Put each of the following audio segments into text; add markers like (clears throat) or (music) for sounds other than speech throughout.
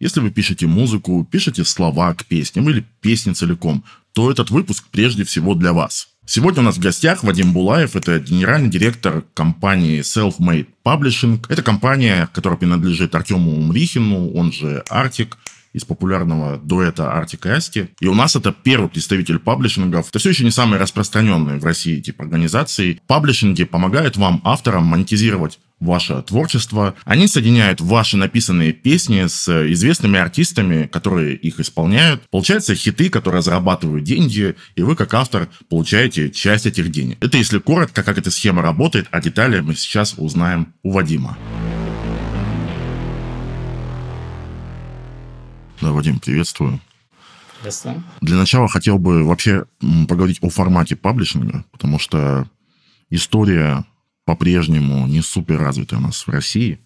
Если вы пишете музыку, пишете слова к песням или песни целиком, то этот выпуск прежде всего для вас. Сегодня у нас в гостях Вадим Булаев, это генеральный директор компании Self-Made Publishing. Это компания, которая принадлежит Артему Умрихину, он же Артик, из популярного дуэта Артик и Асти. И у нас это первый представитель паблишингов. Это все еще не самые распространенные в России тип организации. Паблишинги помогают вам, авторам, монетизировать ваше творчество. Они соединяют ваши написанные песни с известными артистами, которые их исполняют. Получаются хиты, которые зарабатывают деньги, и вы, как автор, получаете часть этих денег. Это если коротко, как эта схема работает, а детали мы сейчас узнаем у Вадима. Да, Вадим, приветствую. Приветствую. Для начала хотел бы вообще поговорить о формате паблишинга, потому что история по-прежнему не супер развитая у нас в России.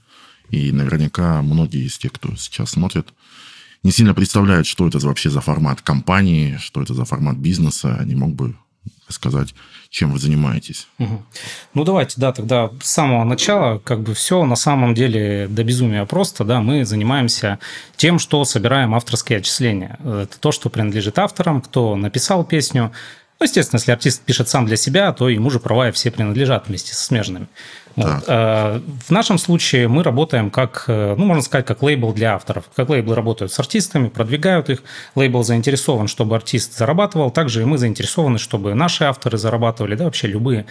И наверняка многие из тех, кто сейчас смотрит, не сильно представляют, что это вообще за формат компании, что это за формат бизнеса. Не мог бы рассказать, чем вы занимаетесь. Угу. Ну, давайте, да, тогда с самого начала, как бы все на самом деле до безумия просто, да, мы занимаемся тем, что собираем авторские отчисления. Это то, что принадлежит авторам, кто написал песню, ну, естественно, если артист пишет сам для себя, то ему же права все принадлежат вместе со смежными. Вот. А, в нашем случае мы работаем как, э, ну, можно сказать, как лейбл для авторов. Как лейблы работают с артистами, продвигают их. Лейбл заинтересован, чтобы артист зарабатывал. Также и мы заинтересованы, чтобы наши авторы зарабатывали, да, вообще любые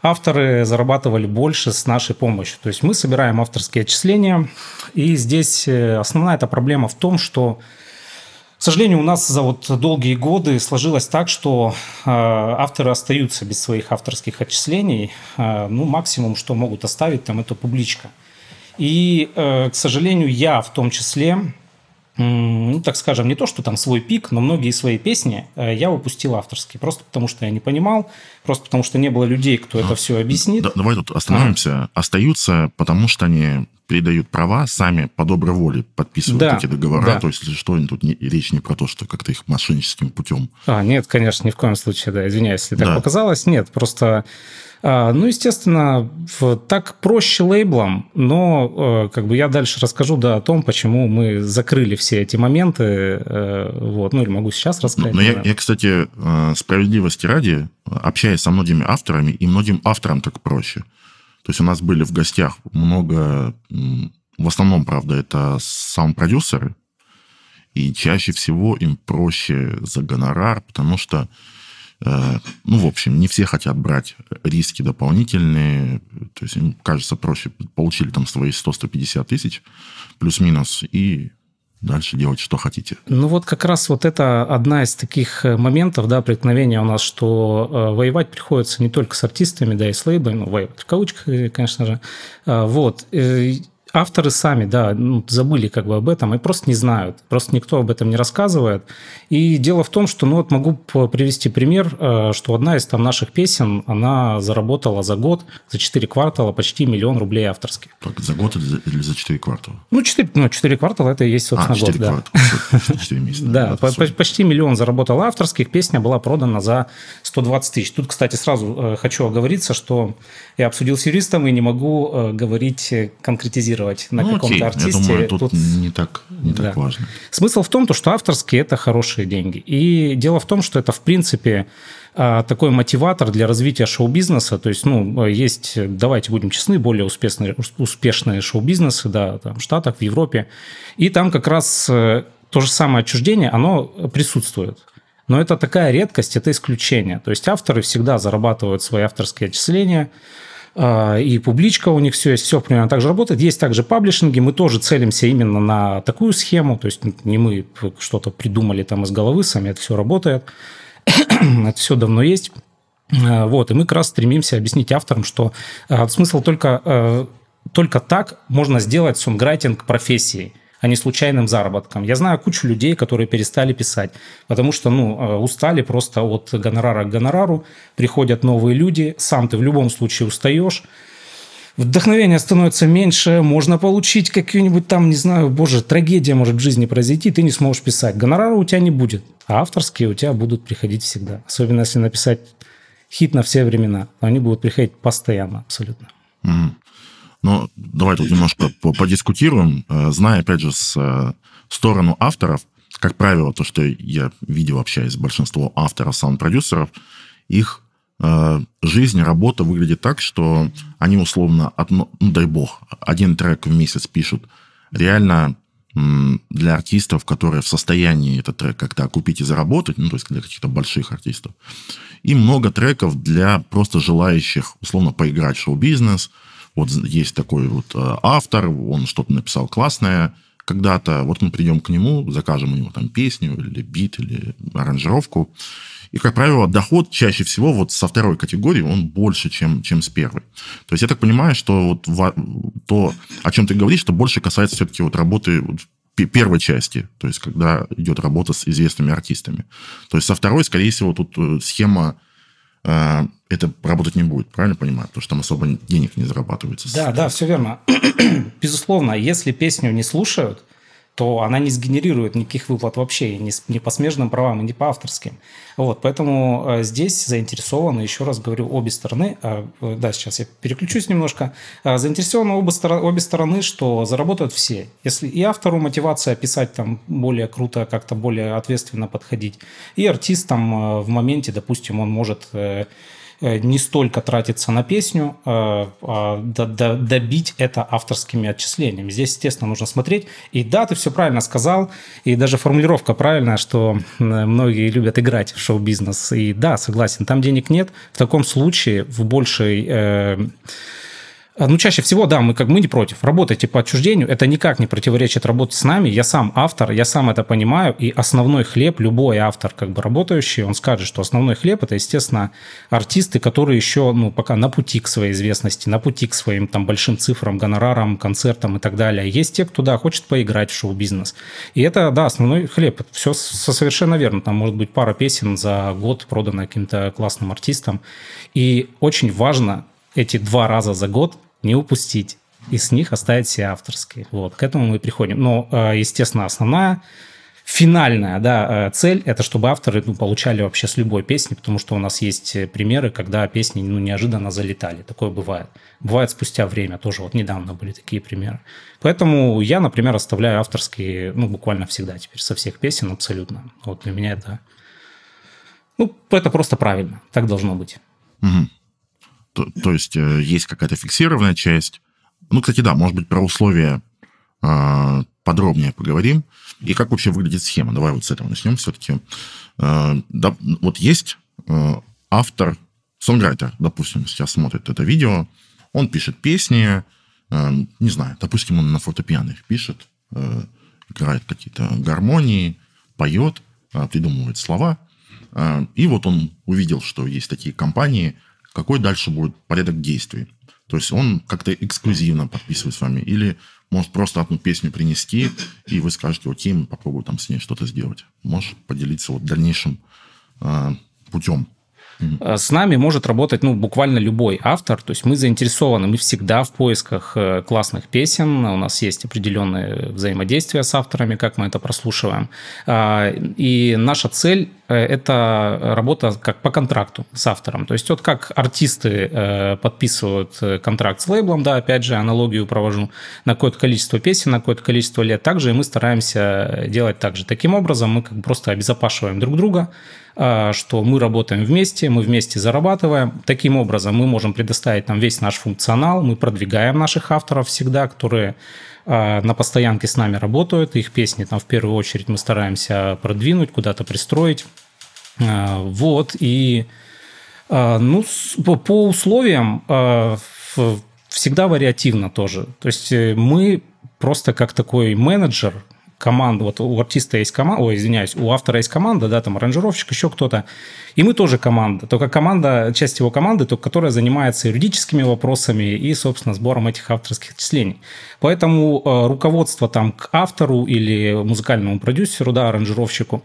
авторы зарабатывали больше с нашей помощью. То есть мы собираем авторские отчисления, и здесь э, основная эта проблема в том, что к сожалению, у нас за вот долгие годы сложилось так, что э, авторы остаются без своих авторских отчислений. Э, ну, максимум, что могут оставить, там, это публичка. И, э, к сожалению, я в том числе ну, так скажем, не то, что там свой пик, но многие свои песни я выпустил авторские, просто потому что я не понимал, просто потому что не было людей, кто это все объяснит. Да, давай тут остановимся. А. Остаются, потому что они передают права, сами по доброй воле подписывают да, эти договора. Да. То есть, если что, тут не, речь не про то, что как-то их мошенническим путем. А, нет, конечно, ни в коем случае, да, извиняюсь, если так да. показалось. Нет, просто а, ну, естественно, так проще лейблом, но э, как бы я дальше расскажу да, о том, почему мы закрыли все эти моменты. Э, вот, ну или могу сейчас рассказать. Но я, я, кстати, э, справедливости ради, общаясь со многими авторами, и многим авторам так проще. То есть у нас были в гостях много, в основном, правда, это сам продюсеры, и чаще всего им проще за гонорар, потому что Э, ну, в общем, не все хотят брать риски дополнительные. То есть им кажется проще. Получили там свои 100-150 тысяч, плюс-минус, и дальше делать, что хотите. Ну вот как раз вот это одна из таких э, моментов, да, преткновения у нас, что э, воевать приходится не только с артистами, да, и с лейблами, ну, воевать в кавычках, конечно же. Э, вот. Авторы сами, да, ну, забыли как бы об этом и просто не знают. Просто никто об этом не рассказывает. И дело в том, что, ну вот могу привести пример, э, что одна из там наших песен, она заработала за год, за 4 квартала почти миллион рублей авторских. Так, за год или за, или за 4 квартала? Ну, 4, ну, 4 квартала это и есть, собственно, а, 4 год. Квартала, 4 месяца. (laughs) Да, почти миллион заработал авторских, песня была продана за 120 тысяч. Тут, кстати, сразу э, хочу оговориться, что я обсудил с юристом и не могу э, говорить, конкретизировать фиксировать на ну, каком-то артисте. Я думаю, тут, тут не так, не да. так важно. Смысл в том, что авторские – это хорошие деньги. И дело в том, что это, в принципе, а, такой мотиватор для развития шоу-бизнеса. То есть, ну, есть, давайте будем честны, более успешные, успешные шоу-бизнесы, да, там, в Штатах, в Европе. И там как раз э, то же самое отчуждение, оно присутствует. Но это такая редкость, это исключение. То есть авторы всегда зарабатывают свои авторские отчисления – и публичка у них все есть, все примерно так же работает. Есть также паблишинги, мы тоже целимся именно на такую схему, то есть не мы что-то придумали там из головы, сами это все работает, (coughs) это все давно есть. А, вот, и мы как раз стремимся объяснить авторам, что а, смысл только, только так можно сделать сонграйтинг профессией а не случайным заработком. Я знаю кучу людей, которые перестали писать, потому что ну, э, устали просто от гонорара к гонорару, приходят новые люди, сам ты в любом случае устаешь, вдохновение становится меньше, можно получить какую-нибудь там, не знаю, боже, трагедия может в жизни произойти, ты не сможешь писать. Гонорара у тебя не будет, а авторские у тебя будут приходить всегда. Особенно если написать хит на все времена, они будут приходить постоянно абсолютно. Mm. Но давай тут немножко подискутируем. Э, зная, опять же, с, э, сторону авторов, как правило, то, что я видел, общаясь с большинством авторов, саунд-продюсеров, их э, жизнь, работа выглядит так, что они условно, одно, ну дай бог, один трек в месяц пишут. Реально для артистов, которые в состоянии этот трек как-то окупить и заработать, ну, то есть для каких-то больших артистов. И много треков для просто желающих, условно, поиграть в шоу-бизнес. Вот есть такой вот э, автор, он что-то написал классное когда-то, вот мы придем к нему, закажем у него там песню или бит, или аранжировку, и, как правило, доход чаще всего вот со второй категории, он больше, чем, чем с первой. То есть я так понимаю, что вот то, о чем ты говоришь, что больше касается все-таки вот работы первой части, то есть когда идет работа с известными артистами. То есть со второй, скорее всего, тут э, схема это работать не будет, правильно понимаю? Потому что там особо денег не зарабатывается. Да, да, все верно. (clears throat) Безусловно, если песню не слушают, то она не сгенерирует никаких выплат вообще, ни, ни по смежным правам, ни по авторским. Вот, поэтому э, здесь заинтересованы, еще раз говорю, обе стороны. Э, да, сейчас я переключусь немножко. Э, заинтересованы оба обе стороны, что заработают все. Если и автору мотивация писать там более круто, как-то более ответственно подходить, и артист там в моменте, допустим, он может Э, не столько тратиться на песню, э, а добить это авторскими отчислениями. Здесь, естественно, нужно смотреть. И да, ты все правильно сказал, и даже формулировка правильная, что многие любят играть в шоу-бизнес. И да, согласен, там денег нет. В таком случае в большей э, ну, чаще всего, да, мы как мы не против. Работайте по отчуждению, это никак не противоречит работе с нами. Я сам автор, я сам это понимаю, и основной хлеб, любой автор, как бы работающий, он скажет, что основной хлеб это, естественно, артисты, которые еще, ну, пока на пути к своей известности, на пути к своим там большим цифрам, гонорарам, концертам и так далее. Есть те, кто, да, хочет поиграть в шоу-бизнес. И это, да, основной хлеб. Это все совершенно верно. Там может быть пара песен за год продано каким-то классным артистам. И очень важно эти два раза за год не упустить. И с них оставить все авторские. Вот, к этому мы приходим. Но, э, естественно, основная финальная да, э, цель – это чтобы авторы ну, получали вообще с любой песни, потому что у нас есть примеры, когда песни ну, неожиданно залетали. Такое бывает. Бывает спустя время тоже. Вот недавно были такие примеры. Поэтому я, например, оставляю авторские ну, буквально всегда теперь со всех песен абсолютно. Вот для меня это... Ну, это просто правильно. Так должно быть. Угу. То, то есть э, есть какая-то фиксированная часть. Ну, кстати, да, может быть, про условия э, подробнее поговорим. И как вообще выглядит схема? Давай вот с этого начнем все-таки. Э, да, вот есть э, автор, сонграйтер, допустим, сейчас смотрит это видео, он пишет песни, э, не знаю, допустим, он на фортепиано их пишет, э, играет какие-то гармонии, поет, э, придумывает слова. Э, и вот он увидел, что есть такие компании, какой дальше будет порядок действий. То есть он как-то эксклюзивно подписывает с вами. Или может просто одну песню принести, и вы скажете, окей, мы попробуем там с ней что-то сделать. Можешь поделиться вот дальнейшим э, путем Э, с нами может работать ну, буквально любой автор. То есть мы заинтересованы, мы всегда в поисках э, классных песен. У нас есть определенные взаимодействия с авторами, как мы это прослушиваем. А, и наша цель э, – это работа как по контракту с автором. То есть вот как артисты подписывают контракт с лейблом, да, опять же, аналогию провожу, на какое-то количество песен, на какое-то количество лет. Также и мы стараемся делать так же. Таким образом мы как просто обезопашиваем друг друга, что мы работаем вместе, мы вместе зарабатываем. Таким образом, мы можем предоставить там весь наш функционал, мы продвигаем наших авторов всегда, которые а, на постоянке с нами работают. Их песни там в первую очередь мы стараемся продвинуть, куда-то пристроить. А, вот, и ну, по условиям всегда вариативно тоже. То есть э, мы просто как такой менеджер, команда, вот у артиста есть команда, ой, извиняюсь, у автора есть команда, да, там аранжировщик, еще кто-то, и мы тоже команда, только команда, часть его команды, только которая занимается юридическими вопросами и, собственно, сбором этих авторских отчислений. Поэтому э, руководство там к автору или музыкальному продюсеру, да, аранжировщику,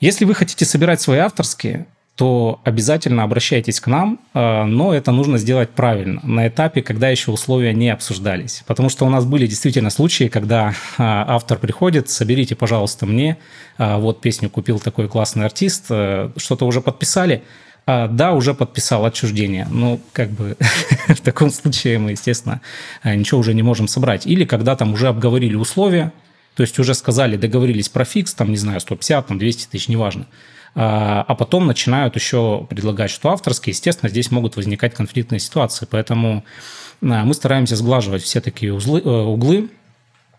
если вы хотите собирать свои авторские, то обязательно обращайтесь к нам, э, но это нужно сделать правильно, на этапе, когда еще условия не обсуждались. Потому что у нас были действительно случаи, когда э, автор приходит, соберите, пожалуйста, мне, э, вот песню купил такой классный артист, что-то уже подписали, да, уже подписал отчуждение. Ну, как бы (laughs) в таком случае мы, естественно, ничего уже не можем собрать. Или когда там уже обговорили условия, То есть уже сказали, договорились про фикс, там, не знаю, 150, там, 200 тысяч, неважно. А, а потом начинают еще предлагать, что авторские, естественно, здесь могут возникать конфликтные ситуации. Поэтому мы стараемся сглаживать все такие узлы, э, углы,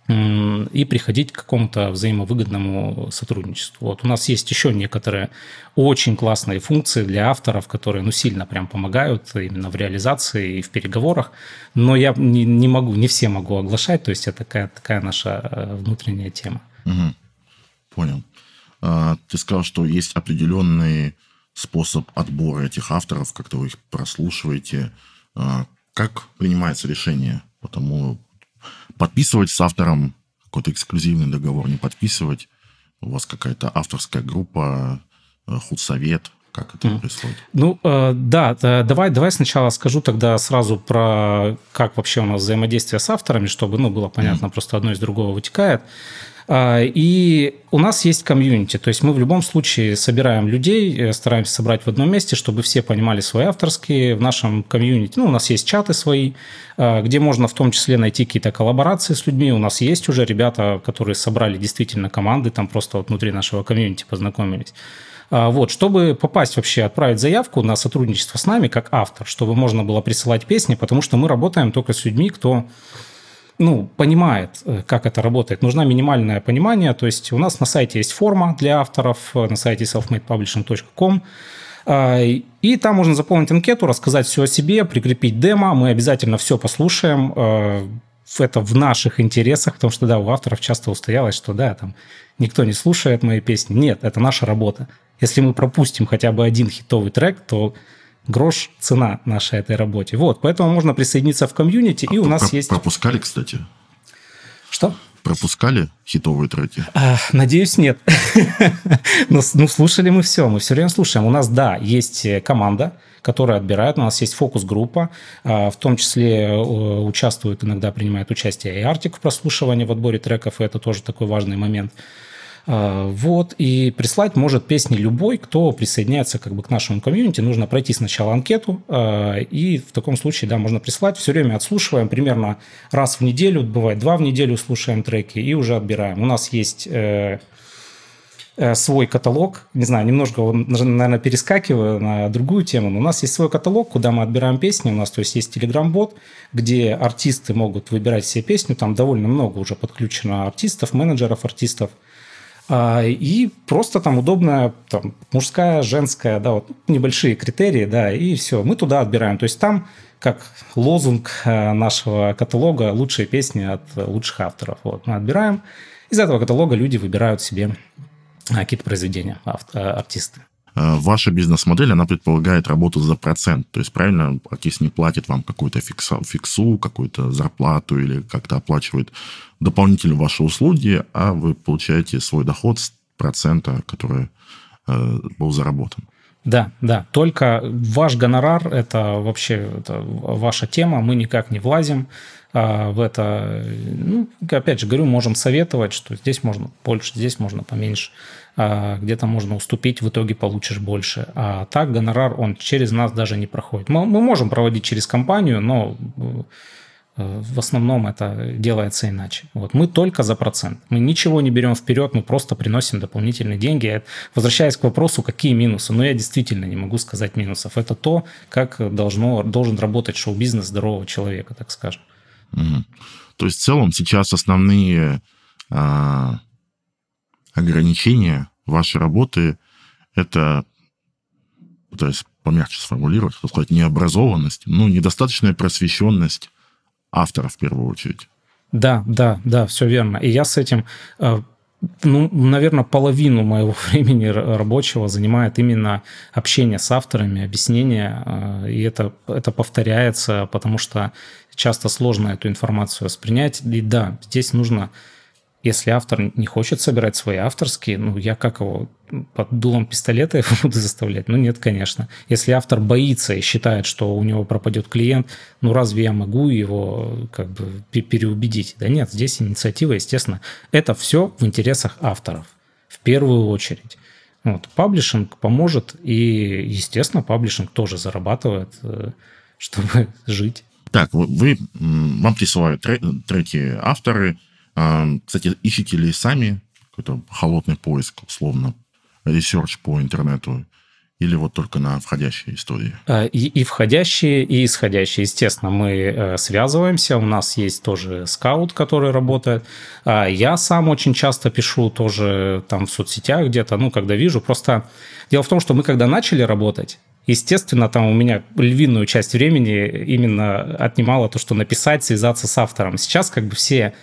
и приходить к какому-то взаимовыгодному сотрудничеству. Вот у нас есть еще некоторые очень классные функции для авторов, которые ну, сильно прям помогают именно в реализации и в переговорах, но я не, не могу, не все могу оглашать, то есть это такая, такая наша э, внутренняя тема. Угу. Понял. А, ты сказал, что есть определенный способ отбора этих авторов, как-то вы их прослушиваете. А, как принимается решение по тому, подписывать с автором какой-то эксклюзивный договор, не подписывать. У вас какая-то авторская группа, э, худсовет, как это происходит? Ну, э, да, давай, давай сначала скажу тогда сразу про как вообще у нас взаимодействие с авторами, чтобы ну, было понятно, mm. просто одно из другого вытекает. А, и у нас есть комьюнити, то есть мы в любом случае собираем людей, э, стараемся собрать в одном месте, чтобы все понимали свои авторские в нашем комьюнити. Ну, у нас есть чаты свои, а, где можно в том числе найти какие-то коллаборации с людьми. У нас есть уже ребята, которые собрали действительно команды, там просто вот внутри нашего комьюнити познакомились. А, вот, чтобы попасть вообще, отправить заявку на сотрудничество с нами как автор, чтобы можно было присылать песни, потому что мы работаем только с людьми, кто ну, понимает, э, как это работает. Нужно минимальное понимание. То есть у нас на сайте есть форма для авторов, э, на сайте selfmadepublishing.com. А, и там можно заполнить анкету, рассказать все о себе, прикрепить демо. Мы обязательно все послушаем. Э, это в наших интересах, потому что, да, у авторов часто устоялось, что, да, там никто не слушает мои песни. Нет, это наша работа. Если мы пропустим хотя бы один хитовый трек, то грош цена нашей этой работе. Вот, поэтому можно присоединиться в комьюнити, и у нас Про- есть... Пропускали, кстати? Что? Пропускали хитовые треки? А, надеюсь, нет. (laughs) Но, ну, слушали мы все, мы все время слушаем. У нас, да, есть команда, которая отбирает, у нас есть фокус-группа, а, в том числе э, участвует, иногда принимает участие и Артик в прослушивании, в отборе треков, и это тоже такой важный момент. А, вот, и прислать может песни любой, кто присоединяется как бы к нашему комьюнити. Нужно пройти сначала анкету, а, и в таком случае, да, можно прислать. Все время отслушиваем, примерно раз в неделю, бывает два в неделю слушаем треки и уже отбираем. У нас есть э, э, свой каталог. Не знаю, немножко, наверное, перескакиваю на другую тему, но у нас есть свой каталог, куда мы отбираем песни. У нас то есть есть телеграм-бот, где артисты могут выбирать все песни. Там довольно много уже подключено артистов, менеджеров артистов. А, и просто там удобная там, мужская, женская, да, вот небольшие критерии, да, и все, мы туда отбираем. То есть там как лозунг э, нашего каталога лучшие песни от лучших авторов. Вот мы отбираем. Из этого каталога люди выбирают себе э, какие-то произведения, э, артисты. Э, ваша бизнес-модель, она предполагает работу за процент. То есть, правильно, артист не платит вам какую-то фиксу, фиксу какую-то зарплату или как-то оплачивает дополнительно ваши услуги, а вы получаете свой доход с процента, который э, был заработан. Да, да. Только ваш гонорар – это вообще это ваша тема, мы никак не влазим а, в это. Ну, опять же, говорю, можем советовать, что здесь можно больше, здесь можно поменьше. А, где-то можно уступить, в итоге получишь больше. А так гонорар, он через нас даже не проходит. Мы, мы можем проводить через компанию, но э, в основном это делается иначе. Вот мы только за процент. Мы ничего не берем вперед, мы просто приносим дополнительные деньги. Возвращаясь к вопросу, какие минусы, но я действительно не могу сказать минусов. Это то, как должно, должен работать шоу-бизнес здорового человека, так скажем. Угу. То есть в целом сейчас основные а, ограничения вашей работы – это, пытаюсь помягче сформулировать, так сказать, необразованность, ну, недостаточная просвещенность автора в первую очередь. Да, да, да, все верно. И я с этим, э, ну, наверное, половину моего (laughs) времени рабочего занимает именно общение с авторами, объяснение, э, и это, это повторяется, потому что часто сложно эту информацию воспринять. И да, здесь нужно если автор не хочет собирать свои авторские, ну, я как его под дулом пистолета его (laughs) буду заставлять? Ну, нет, конечно. Если автор боится и считает, что у него пропадет клиент, ну, разве я могу его как бы переубедить? Да нет, здесь инициатива, естественно. Это все в интересах авторов в первую очередь. Вот. Publishing поможет, и, естественно, publishing тоже зарабатывает, э, чтобы (laughs) жить. Так, вы, вам присылают треки авторы – кстати, ищете ли сами какой-то холодный поиск, условно, research по интернету? Или вот только на входящие истории? А, и, и входящие, и исходящие. Естественно, мы э, связываемся. У нас есть тоже скаут, который работает. А я сам очень часто пишу тоже там в соцсетях где-то, ну, когда вижу. Просто дело в том, что мы когда начали работать, Естественно, там у меня львиную часть времени именно отнимало то, что написать, связаться с автором. Сейчас как бы все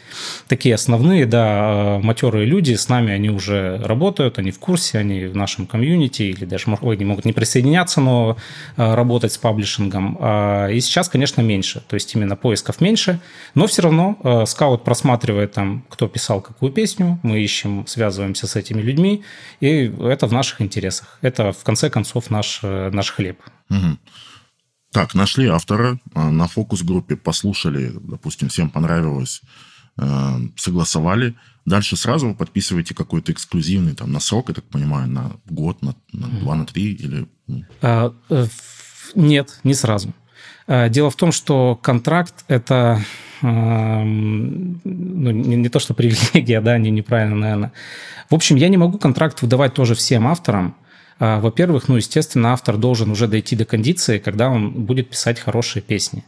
такие основные, да, э, матерые люди с нами, они уже работают, они в курсе, они в нашем комьюнити, или даже ой, не могут не присоединяться, но э, работать с паблишингом. А, и сейчас, конечно, меньше. То есть именно поисков меньше, но все равно э, скаут просматривает там, кто писал какую песню, мы ищем, связываемся с этими людьми, и это в наших интересах. Это, в конце концов, наш, наш наш хлеб. Угу. Так, нашли автора, а, на фокус-группе послушали, допустим, всем понравилось, э, согласовали. Дальше сразу вы подписываете какой-то эксклюзивный, там, на срок, я так понимаю, на год, на, на два, на три или... А, э, нет, не сразу. А, дело в том, что контракт – это ну, не, не то, что (laughs) привилегия, да, не неправильно, наверное. В общем, я не могу контракт выдавать тоже всем авторам, во-первых, ну, естественно, автор должен уже дойти до кондиции, когда он будет писать хорошие песни.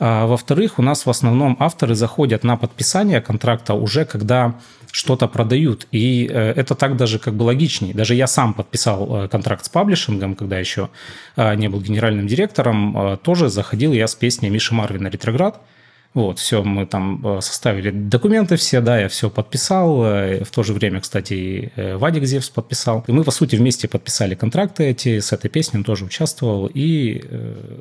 А во-вторых, у нас в основном авторы заходят на подписание контракта уже когда что-то продают. И э, это так даже как бы логичнее. Даже я сам подписал э, контракт с паблишингом, когда еще э, не был генеральным директором, тоже заходил я с песней Миши Марвина «Ретроград». Вот, все, мы там э, составили документы все, да, я все подписал. Э, в то же время, кстати, э, Вадик Зевс подписал. И мы, по сути, вместе подписали контракты эти, с этой песней он тоже участвовал. И,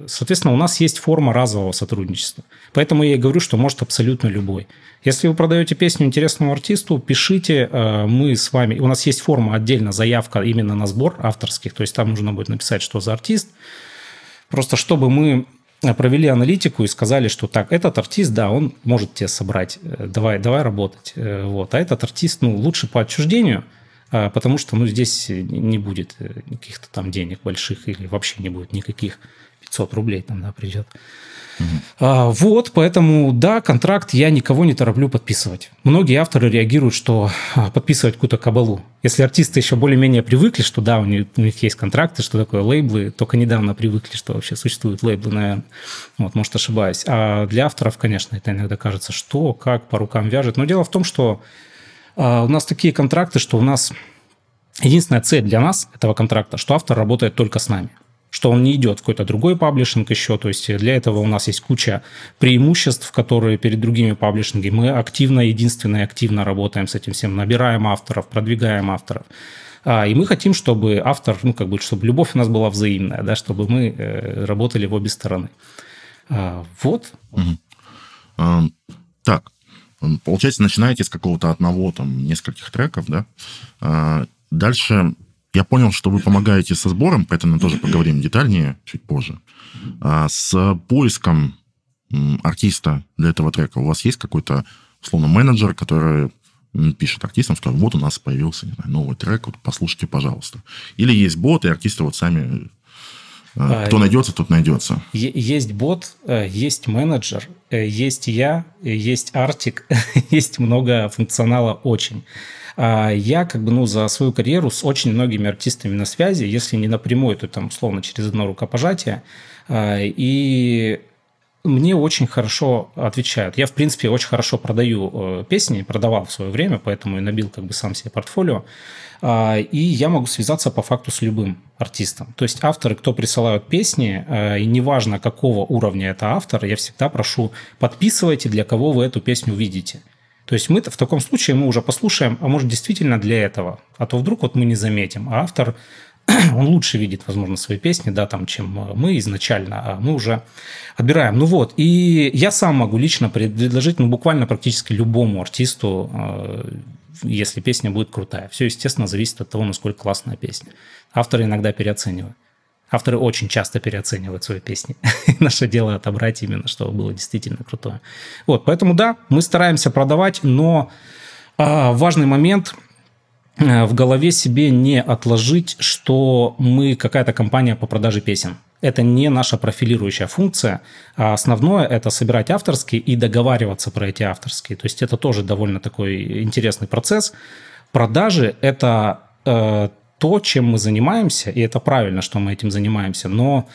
соответственно, у нас есть форма разового сотрудничества. Поэтому я и говорю, что может абсолютно любой. Если вы продаете песню интересному артисту, пишите, мы с вами... У нас есть форма отдельно, заявка именно на сбор авторских, то есть там нужно будет написать, что за артист. Просто чтобы мы провели аналитику и сказали, что так, этот артист, да, он может тебе собрать, э, давай, давай работать. Э, вот. А этот артист, ну, лучше по отчуждению, потому что, ну, здесь не будет э, каких-то там денег больших или вообще не будет никаких 500 рублей там, да, придет. А, вот, поэтому, да, контракт я никого не тороплю подписывать. Многие авторы реагируют, что а, подписывать какую-то кабалу. Если артисты еще более-менее привыкли, что да, у них, у них есть контракты, что такое лейблы, только недавно привыкли, что вообще существуют лейблы, наверное. Вот, может, ошибаюсь. А для авторов, конечно, это иногда кажется, что, как, по рукам вяжет. Но дело в том, что а, у нас такие контракты, что у нас единственная цель для нас этого контракта, что автор работает только с нами что он не идет в какой-то другой паблишинг еще. То есть для этого у нас есть куча преимуществ, которые перед другими паблишингами. Мы активно, единственное, активно работаем с этим всем, набираем авторов, продвигаем авторов. А, и мы хотим, чтобы автор, ну, как бы, чтобы любовь у нас была взаимная, да, чтобы мы э, работали в обе стороны. А, вот. Так, получается, начинаете с какого-то одного, там, нескольких треков, да? А, дальше я понял, что вы помогаете со сбором, поэтому мы тоже поговорим детальнее чуть позже. А с поиском артиста для этого трека у вас есть какой-то, условно, менеджер, который пишет артистам, скажет, вот у нас появился не знаю, новый трек, вот послушайте, пожалуйста. Или есть бот, и артисты вот сами а, кто найдется, тот найдется. Есть бот, э, есть менеджер, э, есть я, есть Артик, (laughs) есть много функционала очень. А я как бы, ну, за свою карьеру с очень многими артистами на связи, если не напрямую, то там, условно, через одно рукопожатие. А, и мне очень хорошо отвечают. Я, в принципе, очень хорошо продаю э, песни, продавал в свое время, поэтому и набил как бы сам себе портфолио. А, и я могу связаться по факту с любым артистом. То есть авторы, кто присылают песни, э, и неважно, какого уровня это автор, я всегда прошу, подписывайте, для кого вы эту песню видите. То есть мы в таком случае мы уже послушаем, а может действительно для этого, а то вдруг вот мы не заметим, а автор (clears throat) он лучше видит, возможно, свои песни, да, там, чем мы изначально, а мы уже отбираем. Ну вот, и я сам могу лично предложить, ну, буквально практически любому артисту, э, если песня будет крутая. Все, естественно, зависит от того, насколько классная песня. Авторы иногда переоценивают. Авторы очень часто переоценивают свои песни. (laughs) Наше дело отобрать именно, чтобы было действительно крутое. Вот, поэтому да, мы стараемся продавать, но а, важный момент а, в голове себе не отложить, что мы какая-то компания по продаже песен. Это не наша профилирующая функция. А основное – это собирать авторские и договариваться про эти авторские. То есть это тоже довольно такой интересный процесс. Продажи – это э, то, чем мы занимаемся, и это правильно, что мы этим занимаемся, но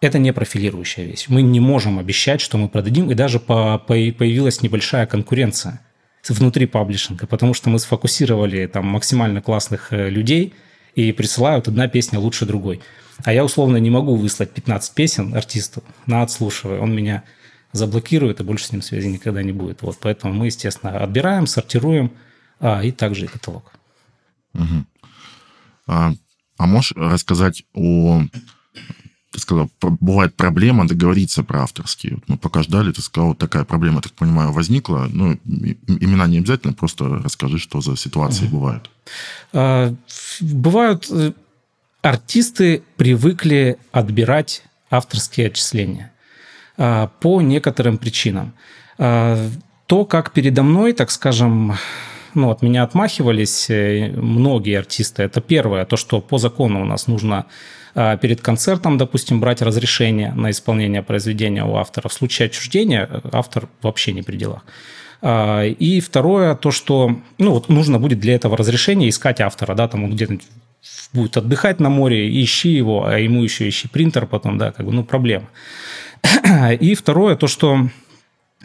это не профилирующая вещь. Мы не можем обещать, что мы продадим, и даже по, по, появилась небольшая конкуренция внутри паблишинга, потому что мы сфокусировали там максимально классных э, людей и присылают одна песня лучше другой. А я условно не могу выслать 15 песен артисту на отслушивая. Он меня заблокирует, и больше с ним связи никогда не будет. Вот поэтому мы, естественно, отбираем, сортируем, а, и также и каталог. Угу. А, а можешь рассказать о ты сказал, бывает проблема договориться про авторские. Вот мы пока ждали, ты сказал, вот такая проблема, так понимаю, возникла. Ну, имена не обязательно, просто расскажи, что за ситуации угу. бывают. А, бывают... Э, артисты привыкли отбирать авторские отчисления а, по некоторым причинам. А, то, как передо мной, так скажем, ну, от меня отмахивались э, многие артисты. Это первое, то, что по закону у нас нужно а, перед концертом, допустим, брать разрешение на исполнение произведения у автора. В случае отчуждения э, автор вообще не при делах. А, и второе, то, что ну, вот нужно будет для этого разрешения искать автора, да, там он где-то будет отдыхать на море, ищи его, а ему еще ищи принтер потом, да, как бы, ну, проблема. (clears throat) И второе, то, что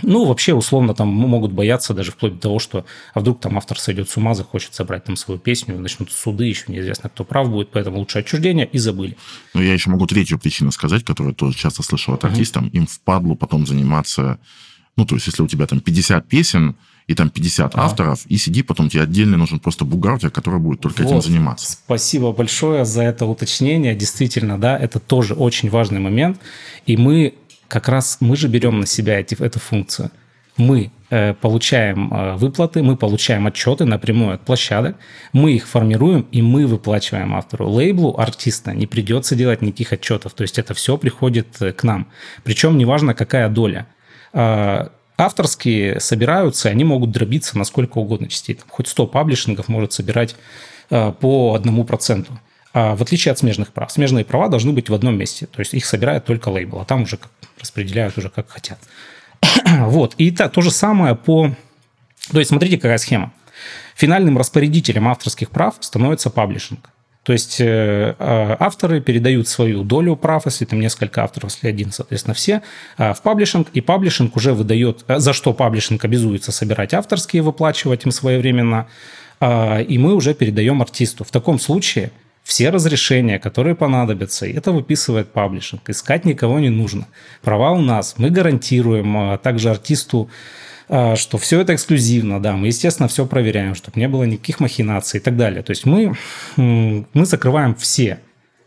ну, вообще, условно, там могут бояться даже вплоть до того, что а вдруг там автор сойдет с ума, захочет собрать там свою песню, начнут суды, еще неизвестно, кто прав будет, поэтому лучше отчуждение и забыли. Ну, я еще могу третью причину сказать, которую тоже часто слышал от артистов, uh-huh. им впадло потом заниматься, ну, то есть, если у тебя там 50 песен, и там 50 а. авторов, и сиди, потом тебе отдельно нужен просто бухгалтер, который будет только вот. этим заниматься. Спасибо большое за это уточнение. Действительно, да, это тоже очень важный момент. И мы как раз мы же берем на себя эти, эту функцию. Мы э, получаем э, выплаты, мы получаем отчеты напрямую от площадок, мы их формируем и мы выплачиваем автору. Лейблу артиста не придется делать никаких отчетов, то есть это все приходит э, к нам. Причем неважно, какая доля. Э, авторские собираются, они могут дробиться на сколько угодно частей. Хоть 100 паблишингов может собирать э, по одному проценту. А в отличие от смежных прав. Смежные права должны быть в одном месте. То есть их собирает только лейбл, а там уже распределяют уже как хотят. (clears throat) вот. И так, то же самое по... То есть смотрите, какая схема. Финальным распорядителем авторских прав становится паблишинг. То есть э, э, авторы передают свою долю прав, если там несколько авторов, если один, соответственно, все, э, в паблишинг, и паблишинг уже выдает, э, за что паблишинг обязуется собирать авторские, выплачивать им своевременно, э, и мы уже передаем артисту. В таком случае все разрешения, которые понадобятся, это выписывает паблишинг. Искать никого не нужно. Права у нас, мы гарантируем а также артисту, а, что все это эксклюзивно, да, мы, естественно, все проверяем, чтобы не было никаких махинаций и так далее. То есть мы, мы закрываем все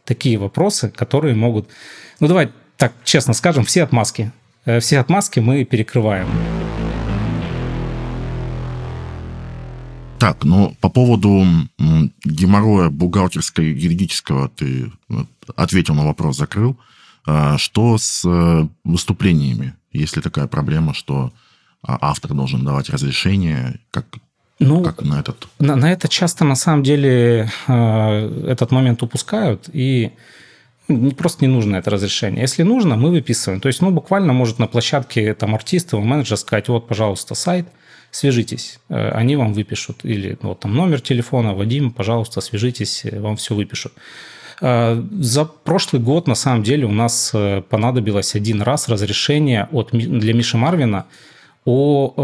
такие вопросы, которые могут... Ну, давай так честно скажем, все отмазки. Э, все отмазки мы перекрываем. Так, ну, по поводу геморроя бухгалтерского и юридического ты ответил на вопрос, закрыл. А что с э, выступлениями? Есть ли такая проблема, что а, автор должен давать разрешение? Как, ну, как на этот? На, на это часто, на самом деле, э, этот момент упускают, и просто не нужно это разрешение. Если нужно, мы выписываем. То есть, ну, буквально может на площадке там артист, его менеджер сказать, вот, пожалуйста, сайт – свяжитесь, э, они вам выпишут. Или вот там номер телефона, Вадим, пожалуйста, свяжитесь, э, вам все выпишут. Э, за прошлый год, на самом деле, у нас понадобилось один раз разрешение от, для Миши Марвина о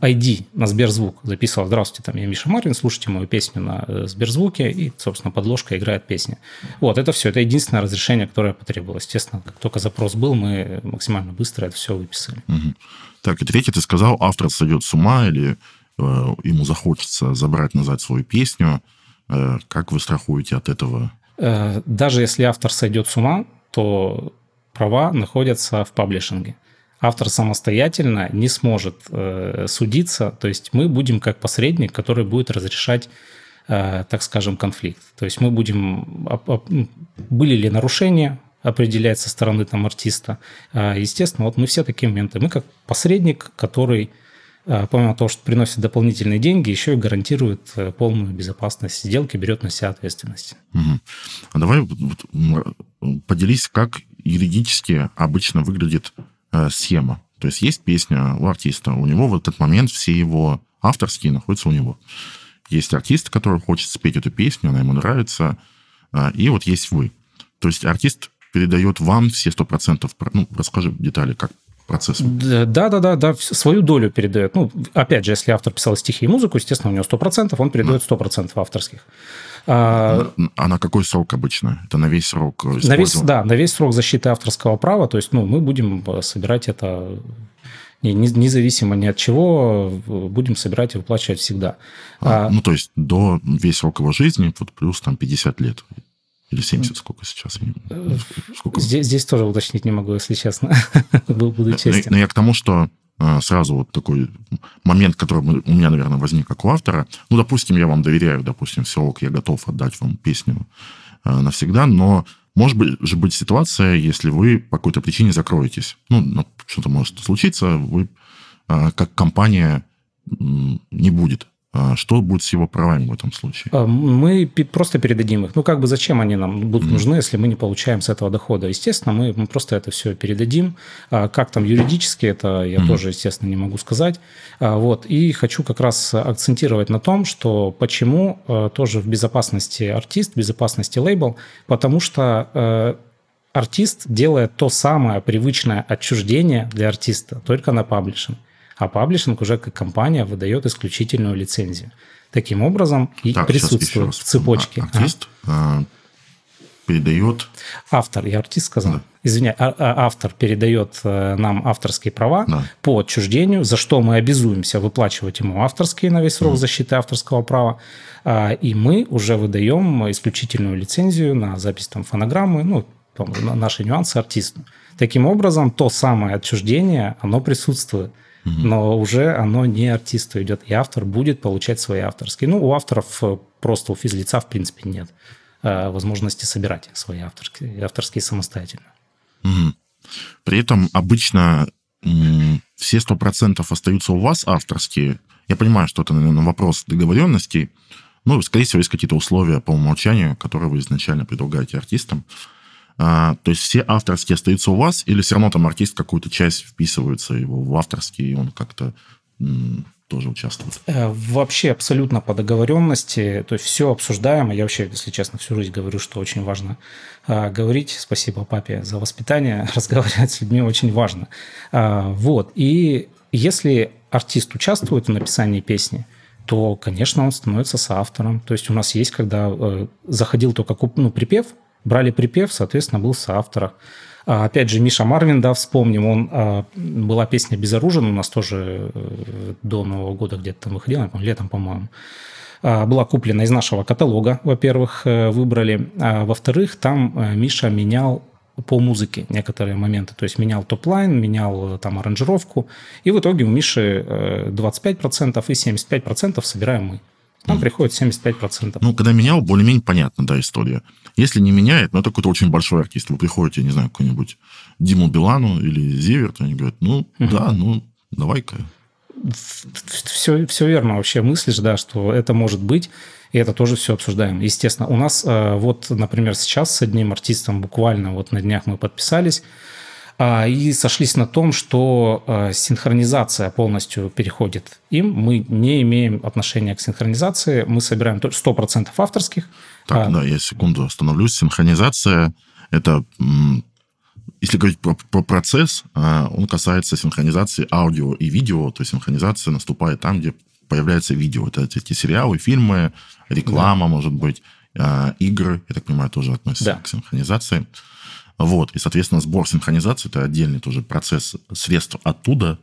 ID на Сберзвук. Записывал, здравствуйте, там я Миша Марвин, слушайте мою песню на Сберзвуке, и, собственно, подложка играет песня. Вот, это все, это единственное разрешение, которое потребовалось. Естественно, как только запрос был, мы максимально быстро это все выписали. Угу. Так, и третье, ты сказал, автор сойдет с ума или э, ему захочется забрать назад свою песню. Э, как вы страхуете от этого? Э, даже если автор сойдет с ума, то права находятся в паблишинге. Автор самостоятельно не сможет э, судиться, то есть мы будем как посредник, который будет разрешать э, так скажем, конфликт. То есть мы будем... Были ли нарушения, определять со стороны там артиста. А, естественно, вот мы все такие моменты. Мы как посредник, который а, помимо того, что приносит дополнительные деньги, еще и гарантирует э, полную безопасность сделки, берет на себя ответственность. Угу. А давай поделись, как юридически обычно выглядит э, схема. То есть есть песня у артиста, у него в этот момент все его авторские находятся у него. Есть артист, который хочет спеть эту песню, она ему нравится, э, и вот есть вы. То есть артист передает вам все 100%. Ну, расскажи детали, как процесс. Да, да, да, да, свою долю передает. Ну, опять же, если автор писал стихи и музыку, естественно, у него 100%, он передает 100% авторских. А, а на какой срок обычно? Это на весь срок на весь, Да, на весь срок защиты авторского права. То есть, ну, мы будем собирать это независимо ни от чего, будем собирать и выплачивать всегда. А, а, ну, то есть до весь срок его жизни, вот плюс там 50 лет. Или 70, сколько сейчас? Сколько? Здесь, здесь тоже уточнить не могу, если честно. (laughs) Буду честен. Но я к тому, что а, сразу вот такой момент, который у меня, наверное, возник как у автора. Ну, допустим, я вам доверяю, допустим, все ок, я готов отдать вам песню а, навсегда, но может быть же быть ситуация, если вы по какой-то причине закроетесь. Ну, ну что-то может случиться, вы как компания не будет что будет с его правами в этом случае? А, мы просто передадим их. Ну, как бы зачем они нам будут нужны, если мы не получаем с этого дохода? Естественно, мы, мы просто это все передадим. А как там юридически, это я mm-hmm. тоже, естественно, не могу сказать. Вот. И хочу как раз акцентировать на том, что почему тоже в безопасности артист, в безопасности лейбл, потому что артист делает то самое привычное отчуждение для артиста, только на паблишинг а паблишинг уже как компания выдает исключительную лицензию. Таким образом и так, присутствует в цепочке. Артист а? передает... Автор, я артист сказал. Да. Извиняюсь, а, а, автор передает э, нам авторские права да. по отчуждению, за что мы обязуемся выплачивать ему авторские на весь срок mm. защиты авторского права. И мы уже выдаем исключительную лицензию на запись там фонограммы, ну, на наши нюансы артисту. Таким образом, то самое отчуждение, оно присутствует но уже оно не артисту идет, и автор будет получать свои авторские. Ну, у авторов э, просто у физлица, в принципе, нет э, возможности собирать свои авторские, авторские самостоятельно. Угу. При этом обычно все сто процентов остаются у вас авторские. Я понимаю, что это, наверное, вопрос договоренности. Ну, скорее всего, есть какие-то условия по умолчанию, которые вы изначально предлагаете артистам. А, то есть все авторские остаются у вас, или все равно там артист какую-то часть вписывается его в авторские, и он как-то тоже участвует? Э, вообще абсолютно по договоренности, то есть все обсуждаем. Я вообще, если честно, всю жизнь говорю, что очень важно а, говорить. Спасибо папе за воспитание. (laughs) Разговаривать с людьми очень важно. А, вот. И если артист участвует в написании песни, то, конечно, он становится соавтором. То есть у нас есть, когда э, заходил только ну, припев, брали припев, соответственно, был соавтор. А, опять же, Миша Марвин, да, вспомним, он, а, была песня «Безоружен» у нас тоже э, до Нового года где-то там выходила, летом, по-моему. А, была куплена из нашего каталога, во-первых, э, выбрали. А, во-вторых, там э, Миша менял по музыке некоторые моменты. То есть менял topline, менял там аранжировку. И в итоге у Миши 25% и 75% собираем мы. Нам приходит 75%. Ну, когда менял, более-менее понятно, да, история. Если не меняет, ну, это какой-то очень большой артист. Вы приходите, не знаю, какой-нибудь Диму Билану или Зиверт, они говорят, ну, угу. да, ну, давай-ка. Все, все верно вообще мыслишь, да, что это может быть, и это тоже все обсуждаем. Естественно, у нас э, вот, например, сейчас с одним артистом буквально вот на днях мы подписались, а, и сошлись на том, что а, синхронизация полностью переходит им. Мы не имеем отношения к синхронизации, мы собираем 100% авторских. Так, а... да, я секунду остановлюсь. Синхронизация – это, если говорить про, про процесс, он касается синхронизации аудио и видео, то есть синхронизация наступает там, где появляется видео. Это эти сериалы, фильмы, реклама, да. может быть, игры, я так понимаю, тоже относятся да. к синхронизации. Вот. И, соответственно, сбор синхронизации – это отдельный тоже процесс средств оттуда.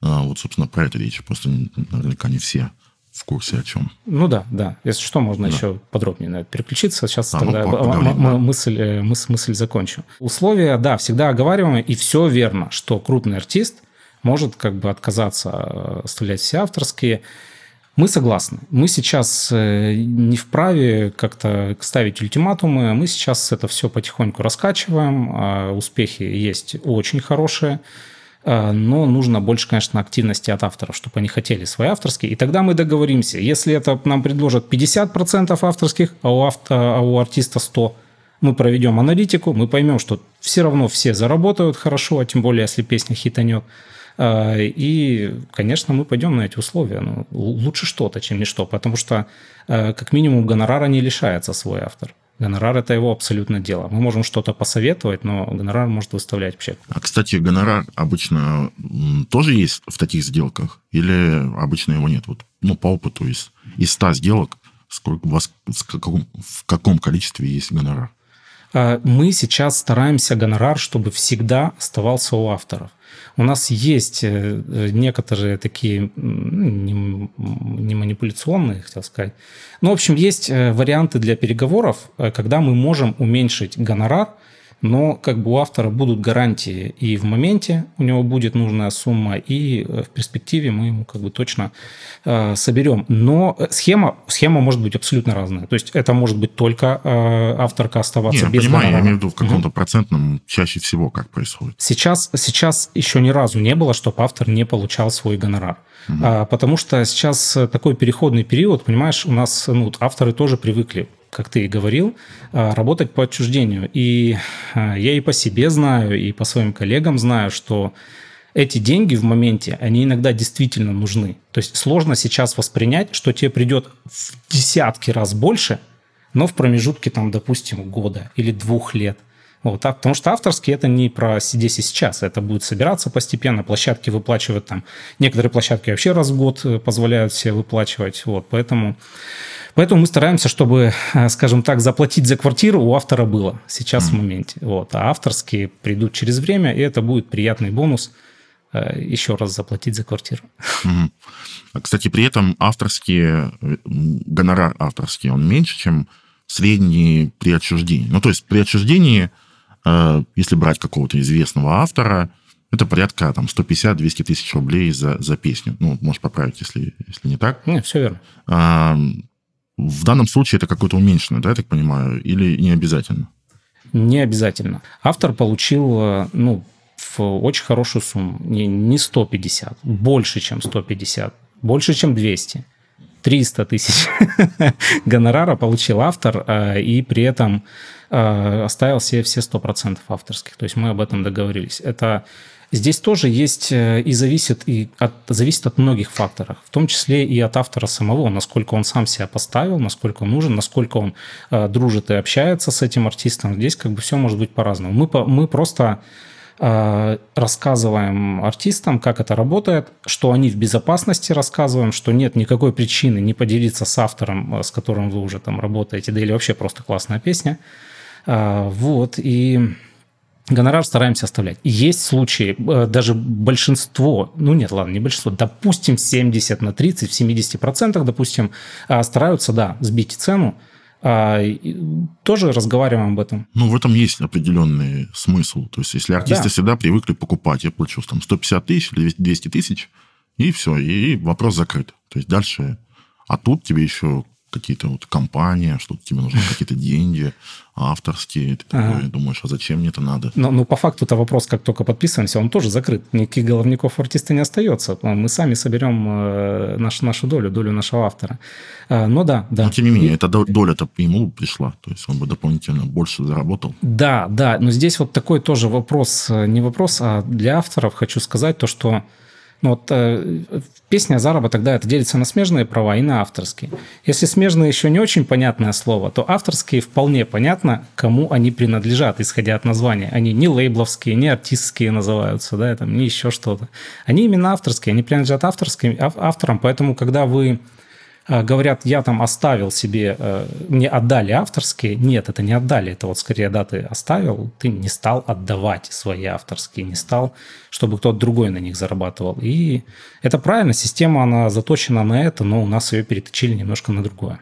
А, вот, собственно, про это речь. Просто наверняка не все в курсе о чем. Ну да, да. Если что, можно да. еще подробнее на это переключиться. Сейчас а, тогда ну, мы, мысль, э, мысль, мысль закончу. Условия, да, всегда оговариваемые, и все верно, что крупный артист может как бы отказаться э, оставлять все авторские. Мы согласны. Мы сейчас э, не вправе как-то ставить ультиматумы. Мы сейчас это все потихоньку раскачиваем. А успехи есть очень хорошие. А, но нужно больше, конечно, активности от авторов, чтобы они хотели свои авторские. И тогда мы договоримся. Если это нам предложат 50% авторских, а у, авто, а у артиста 100%, мы проведем аналитику, мы поймем, что все равно все заработают хорошо, а тем более, если песня хитанет. А, и, конечно, мы пойдем на эти условия. Ну, лучше что-то, чем ничто, потому что, а, как минимум, гонорара не лишается свой автор. Гонорар – это его абсолютно дело. Мы можем что-то посоветовать, но гонорар может выставлять вообще. А, кстати, гонорар обычно тоже есть в таких сделках? Или обычно его нет? Вот, ну, по опыту из, из 100 сделок, сколько у вас, в каком, в каком количестве есть гонорар? А, мы сейчас стараемся гонорар, чтобы всегда оставался у авторов. У нас есть э, некоторые такие не, не манипуляционные, хотел сказать. Ну, в общем, есть э, варианты для переговоров, э, когда мы можем уменьшить гонорар – но как бы у автора будут гарантии и в моменте у него будет нужная сумма, и э, в перспективе мы ему как бы точно э, соберем. Но схема, схема может быть абсолютно разная. То есть это может быть только э, авторка оставаться Не, без понимаю, гонорара. я имею в виду в каком-то угу. процентном чаще всего как происходит. Сейчас, сейчас еще ни разу не было, чтобы автор не получал свой гонорар. Угу. А, потому что сейчас такой переходный период, понимаешь, у нас ну, авторы тоже привыкли как ты и говорил, а, работать по отчуждению. И а, я и по себе знаю, и по своим коллегам знаю, что эти деньги в моменте, они иногда действительно нужны. То есть сложно сейчас воспринять, что тебе придет в десятки раз больше, но в промежутке, там, допустим, года или двух лет. Вот, а, потому что авторский это не про здесь и сейчас, это будет собираться постепенно, площадки выплачивают там, некоторые площадки вообще раз в год э, позволяют себе выплачивать, вот, поэтому Поэтому мы стараемся, чтобы, э, скажем так, заплатить за квартиру у автора было сейчас mm. в моменте. Вот. А авторские придут через время, и это будет приятный бонус э, еще раз заплатить за квартиру. Mm. Кстати, при этом авторские, э, гонорар авторский, он меньше, чем средний при отчуждении. Ну, то есть при отчуждении, если брать какого-то известного автора, это порядка там 150-200 тысяч рублей за, за песню. Ну, можешь поправить, если, если не так. Нет, все верно. В данном случае это какой-то уменьшенный, да, я так понимаю, или не обязательно? Не обязательно. Автор получил, э, ну, в очень хорошую сумму. Не, не 150, больше, чем 150, больше, чем 200. 300 тысяч (laughs) гонорара получил автор, э, и при этом э, оставил себе все 100% авторских. То есть мы об этом договорились. Это Здесь тоже есть э, и зависит, и от, зависит от многих факторов, в том числе и от автора самого, насколько он сам себя поставил, насколько он нужен, насколько он э, дружит и общается с этим артистом. Здесь как бы все может быть по-разному. Мы, мы просто э, рассказываем артистам, как это работает, что они в безопасности рассказываем, что нет никакой причины не поделиться с автором, э, с которым вы уже там работаете, да или вообще просто классная песня. Э, вот, и гонорар стараемся оставлять. Есть случаи, э, даже большинство, ну нет, ладно, не большинство, допустим, 70 на 30, в 70 процентах, допустим, а, стараются, да, сбить цену, а, тоже разговариваем об этом. Ну, в этом есть определенный смысл. То есть, если артисты да. всегда привыкли покупать, я плачу там 150 тысяч или 200 тысяч, и все, и вопрос закрыт. То есть, дальше... А тут тебе еще какие-то вот компания, что тебе нужны какие-то деньги авторские. Ты ага. такой думаешь, а зачем мне это надо? Но, ну, по факту это вопрос, как только подписываемся, он тоже закрыт. Никаких головников артиста не остается. Мы сами соберем э, нашу, нашу долю, долю нашего автора. Э, но да, да. Но тем не менее, И... эта доля-то ему пришла. То есть он бы дополнительно больше заработал. Да, да. Но здесь вот такой тоже вопрос, э, не вопрос, а для авторов хочу сказать то, что ну, вот э, песня заработок, да, это делится на смежные права и на авторские. Если смежные еще не очень понятное слово, то авторские вполне понятно, кому они принадлежат, исходя от названия. Они не лейбловские, не артистские называются, да, там, не еще что-то. Они именно авторские, они принадлежат авторским, авторам, поэтому, когда вы говорят, я там оставил себе, э, мне отдали авторские. Нет, это не отдали, это вот скорее, да, ты оставил, ты не стал отдавать свои авторские, не стал, чтобы кто-то другой на них зарабатывал. И это правильно, система, она заточена на это, но у нас ее переточили немножко на другое.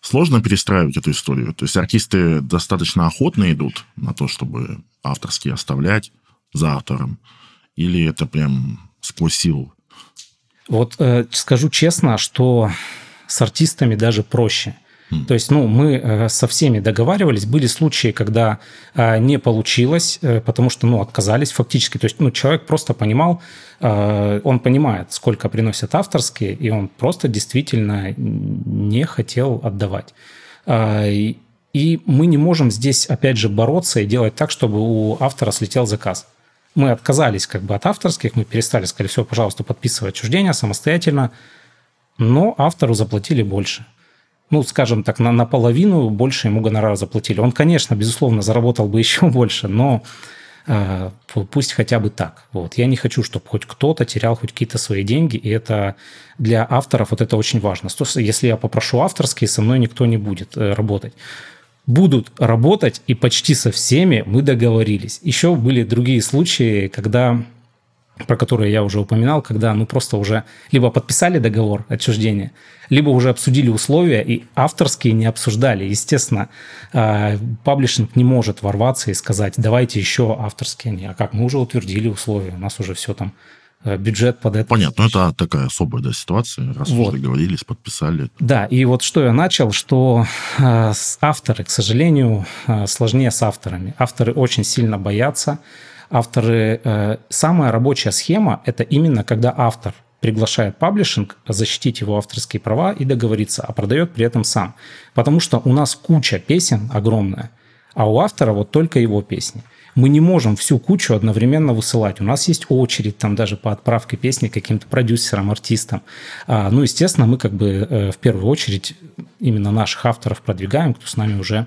Сложно перестраивать эту историю. То есть артисты достаточно охотно идут на то, чтобы авторские оставлять за автором. Или это прям сквозь силу вот э, скажу честно, что с артистами даже проще. Mm. То есть, ну, мы э, со всеми договаривались. Были случаи, когда э, не получилось, э, потому что, ну, отказались фактически. То есть, ну, человек просто понимал, он понимает, сколько приносят авторские, и он просто действительно не хотел отдавать. И мы не можем здесь, опять же, бороться и делать так, чтобы у автора слетел заказ. Мы отказались как бы от авторских, мы перестали, сказали, все, пожалуйста, подписывай отчуждение самостоятельно, но автору заплатили больше. Ну, скажем так, на, наполовину больше ему гонорар заплатили. Он, конечно, безусловно, заработал бы (laughs) еще больше, но э, пусть хотя бы так. Вот. Я не хочу, чтобы хоть кто-то терял хоть какие-то свои деньги, и это для авторов вот это очень важно. Если я попрошу авторские, со мной никто не будет э, работать будут работать, и почти со всеми мы договорились. Еще были другие случаи, когда про которые я уже упоминал, когда ну просто уже либо подписали договор отчуждения, либо уже обсудили условия и авторские не обсуждали. Естественно, а, паблишинг не может ворваться и сказать, давайте еще авторские. А как, мы уже утвердили условия, у нас уже все там бюджет под это. Понятно, это такая особая да, ситуация, раз вот. уже договорились, подписали. Да, и вот что я начал, что э, авторы, к сожалению, э, сложнее с авторами. Авторы очень сильно боятся. Авторы... Э, самая рабочая схема – это именно когда автор приглашает паблишинг защитить его авторские права и договориться, а продает при этом сам. Потому что у нас куча песен огромная, а у автора вот только его песни мы не можем всю кучу одновременно высылать. У нас есть очередь там даже по отправке песни каким-то продюсерам, артистам. А, ну, естественно, мы как бы э, в первую очередь именно наших авторов продвигаем, кто с нами уже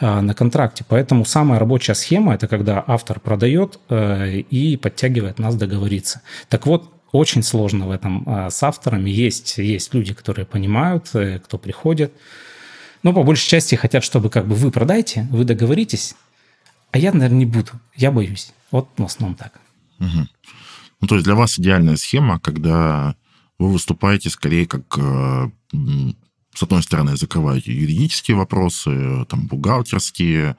а, на контракте. Поэтому самая рабочая схема – это когда автор продает э, и подтягивает нас договориться. Так вот, очень сложно в этом а, с авторами. Есть, есть люди, которые понимают, э, кто приходит. Но по большей части хотят, чтобы как бы вы продайте, вы договоритесь, а я, наверное, не буду. Я боюсь. Вот в основном так. Угу. Ну, то есть для вас идеальная схема, когда вы выступаете скорее как, э, с одной стороны, закрываете юридические вопросы, там, бухгалтерские,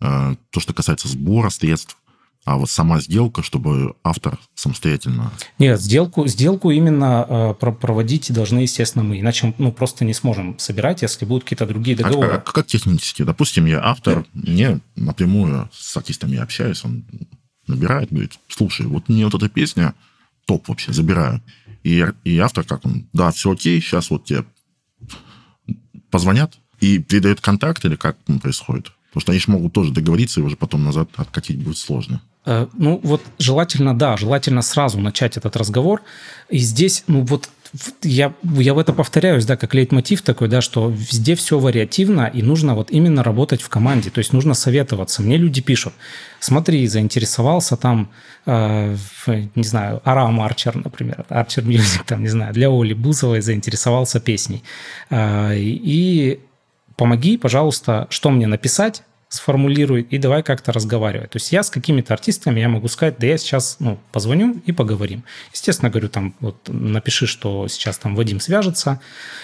э, то, что касается сбора средств, а вот сама сделка, чтобы автор самостоятельно... Нет, сделку, сделку именно э, проводить должны, естественно, мы. Иначе ну, просто не сможем собирать, если будут какие-то другие договоры. А, а как технически? Допустим, я автор, мне напрямую с артистами общаюсь, он набирает, говорит, слушай, вот мне вот эта песня топ вообще, забираю. И, и автор как он, да, все окей, сейчас вот тебе позвонят и передают контакт или как происходит? Потому что они же могут тоже договориться, и уже потом назад откатить будет сложно. Э, ну, вот желательно, да, желательно сразу начать этот разговор. И здесь, ну, вот я, я в это повторяюсь, да, как лейтмотив такой, да, что везде все вариативно, и нужно вот именно работать в команде, то есть нужно советоваться. Мне люди пишут, смотри, заинтересовался там, э, не знаю, Арам Арчер, например, Archer Music, там, не знаю, для Оли Бузовой заинтересовался песней. Э, и помоги, пожалуйста, что мне написать, сформулируй, и давай как-то разговаривать. То есть я с какими-то артистами, я могу сказать, да я сейчас ну, позвоню и поговорим. Естественно, говорю, там, вот напиши, что сейчас там Вадим свяжется,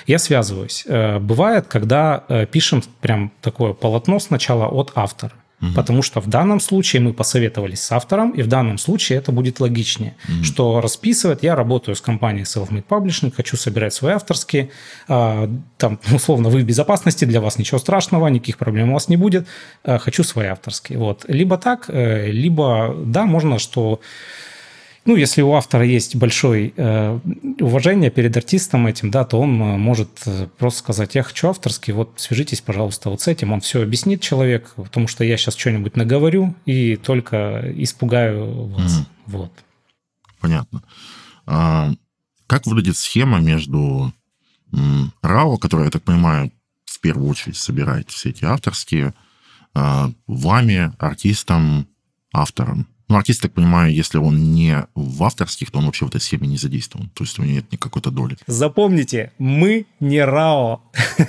я связываюсь. Э, бывает, когда э, пишем прям такое полотно сначала от автора. Угу. Потому что в данном случае мы посоветовались с автором, и в данном случае это будет логичнее. Угу. Что расписывать, я работаю с компанией Selfmade Publishing, хочу собирать свои авторские. А, там, (laughs) условно, вы в безопасности, для вас ничего страшного, никаких проблем у вас не будет. А, хочу свои авторские. Вот. Либо так, э, либо, да, можно, что ну, если у автора есть большое э, уважение перед артистом этим, да, то он э, может э, просто сказать, я хочу авторский, вот свяжитесь, пожалуйста, вот с этим. Он все объяснит человек, потому что я сейчас что-нибудь наговорю и только испугаю вас. Mm. Вот. Понятно. А, как выглядит схема между РАО, которая, я так понимаю, в первую очередь собирает все эти авторские, а, вами, артистом, автором? Ну, артист, так понимаю, если он не в авторских, то он вообще в этой схеме не задействован. То есть у него нет никакой-то доли. Запомните, мы не РАО.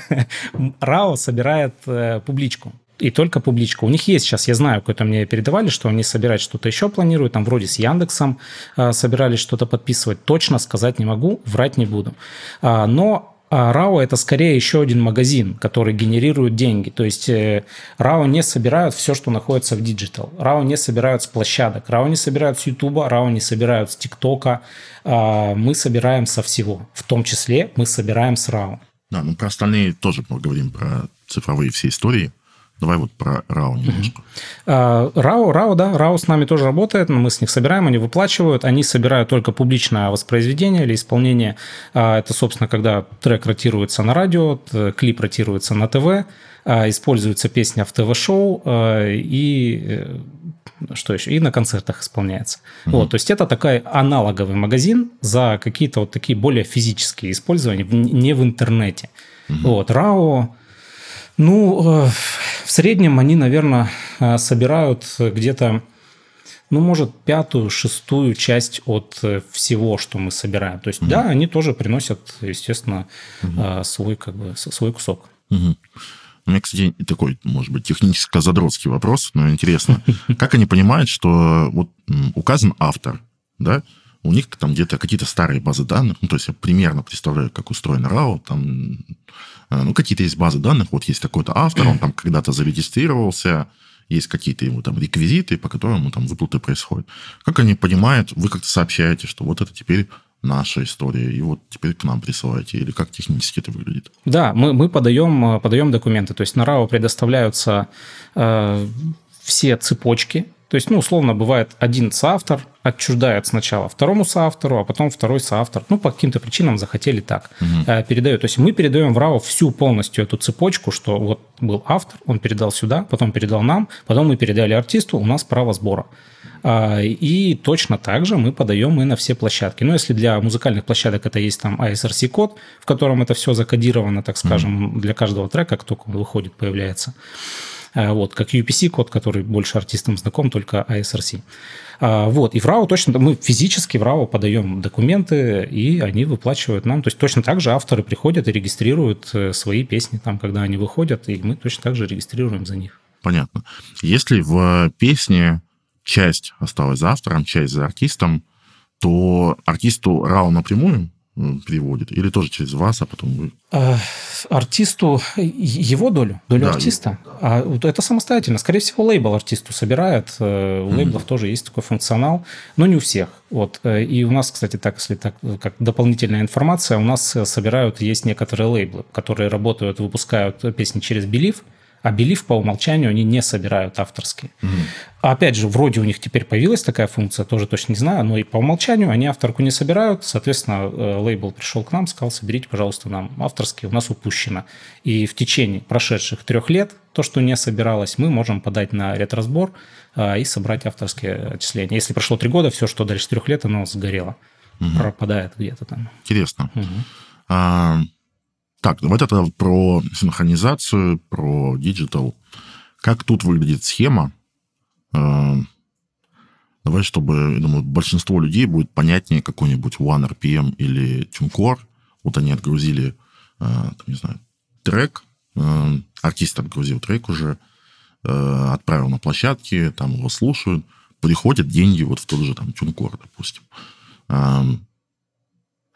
(laughs) РАО собирает э, публичку и только публичку. У них есть сейчас, я знаю, какое-то мне передавали, что они собирать что-то еще планируют, там вроде с Яндексом э, собирались что-то подписывать. Точно сказать не могу, врать не буду. А, но а РАО это скорее еще один магазин, который генерирует деньги. То есть э, не собирают все, что находится в digital. РАО не собирают с площадок. РАО не собирают с YouTube, РАО не собирают с ТикТока. А, мы собираем со всего. В том числе мы собираем с РАО. Да, ну про остальные тоже поговорим, про цифровые все истории. Давай вот про РАО немножко. RAW, RAW, да, RAW с нами тоже работает, мы с них собираем, они выплачивают, они собирают только публичное воспроизведение или исполнение. А, это, собственно, когда трек ротируется на радио, клип ротируется на ТВ, а, используется песня в ТВ-шоу и э, что еще? И на концертах исполняется. Mm-hmm. Вот, то есть это такой аналоговый магазин за какие-то вот такие более физические использования, не в интернете. Mm-hmm. Вот, RAW, ну, э, в среднем они, наверное, э, собирают где-то, ну, может, пятую, шестую часть от э, всего, что мы собираем. То есть, mm-hmm. да, они тоже приносят, естественно, mm-hmm. свой, как бы, свой кусок. Mm-hmm. У меня, кстати, такой, может быть, техническо-задротский вопрос, но интересно. (laughs) Как они понимают, что вот указан автор, да, у них там где-то какие-то старые базы данных, ну, то есть я примерно представляю, как устроена RAW, там, ну, какие-то есть базы данных, вот есть такой-то автор, он (clears throat) там когда-то зарегистрировался, есть какие-то его там реквизиты, по которым там выплаты происходят. Как они понимают, вы как-то сообщаете, что вот это теперь наша история, и вот теперь к нам присылайте, или как технически это выглядит? Да, мы, мы подаем, подаем документы, то есть на РАО предоставляются э, все цепочки, то есть, ну, условно, бывает один соавтор отчуждает сначала второму соавтору, а потом второй соавтор, ну, по каким-то причинам захотели так, угу. передают. То есть мы передаем в РАО всю полностью эту цепочку, что вот был автор, он передал сюда, потом передал нам, потом мы передали артисту, у нас право сбора. А, и точно так же мы подаем и на все площадки. Ну, если для музыкальных площадок это есть там ISRC-код, в котором это все закодировано, так скажем, mm-hmm. для каждого трека, как только он выходит, появляется. А, вот, как UPC-код, который больше артистам знаком, только ISRC. А, вот, и в RAW точно, мы физически в RAW подаем документы, и они выплачивают нам. То есть точно так же авторы приходят и регистрируют э, свои песни там, когда они выходят, и мы точно так же регистрируем за них. Понятно. Если в песне часть осталась за автором, часть за артистом, то артисту RAW напрямую переводит? Или тоже через вас, а потом вы? А, артисту его долю, долю да, артиста. А это самостоятельно. Скорее всего, лейбл артисту собирает. Э, у лейблов mm-hmm. тоже есть такой функционал, но не у всех. Вот. Э, и у нас, кстати, так, если так, как дополнительная информация, у нас собирают, есть некоторые лейблы, которые работают, выпускают песни через Believe, а Belief по умолчанию они не собирают авторские. Mm. А опять же, вроде у них теперь появилась такая функция, тоже точно не знаю, но и по умолчанию они авторку не собирают. Соответственно, э, лейбл пришел к нам, сказал, соберите, пожалуйста, нам авторские, у нас упущено. И в течение прошедших трех лет то, что не собиралось, мы можем подать на ретразбор а, и собрать авторские отчисления. Если прошло три года, все, что дальше трех лет, оно сгорело. Угу. Пропадает где-то там. Интересно. Угу. Так, вот это про синхронизацию, про digital. Как тут выглядит схема? Э, давай, чтобы, я думаю, большинство людей будет понятнее какой-нибудь OneRPM или TuneCore. Вот они отгрузили, э, там, не знаю, трек, э, артист отгрузил трек уже, отправил на площадки, там его слушают, приходят деньги вот в тот же там TuneCore, допустим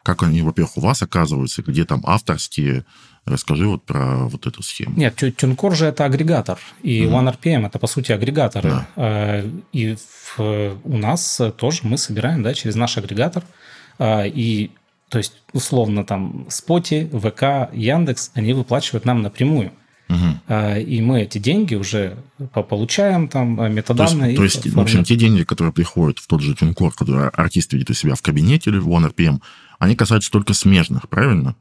как они, во-первых, у вас оказываются, где там авторские. Расскажи вот про вот эту схему. Нет, TuneCore же это агрегатор, и mm-hmm. OneRPM это, по сути, агрегаторы. Да. Э, и в, у нас тоже мы собираем да, через наш агрегатор. Э, и то есть, условно, там, Spotify, ВК, Яндекс, они выплачивают нам напрямую. Угу. И мы эти деньги уже получаем, там, метаданные. То есть, то есть в общем, те деньги, которые приходят в тот же TuneCore, который артист видит у себя в кабинете или в OneRPM, они касаются только смежных, правильно?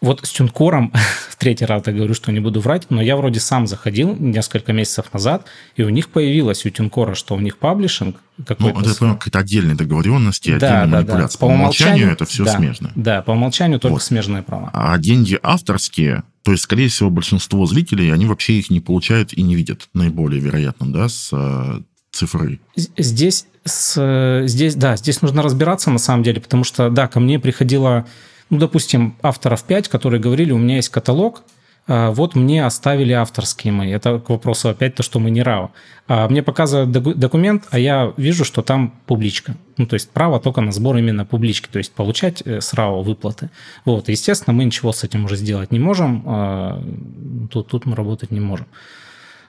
Вот с Тюнкором, (laughs) в третий раз я говорю, что не буду врать, но я вроде сам заходил несколько месяцев назад, и у них появилось у Тюнкора, что у них паблишинг какой-то... Ну, это, понимаю, какие-то отдельные договоренности, да, отдельные да, манипуляции. Да. По, по умолчанию это все да, смежное. Да, по умолчанию только вот. смежные права. А деньги авторские, то есть, скорее всего, большинство зрителей, они вообще их не получают и не видят, наиболее вероятно, да, с э, цифры. Здесь, с, здесь, да, здесь нужно разбираться на самом деле, потому что, да, ко мне приходило, ну, допустим, авторов 5, которые говорили, у меня есть каталог, а, вот мне оставили авторские мои. Это к вопросу опять то, что мы не РАО. А мне показывают документ, а я вижу, что там публичка. Ну, то есть право только на сбор именно публички, то есть получать э, с РАО выплаты. Вот, естественно, мы ничего с этим уже сделать не можем. А, тут, тут мы работать не можем.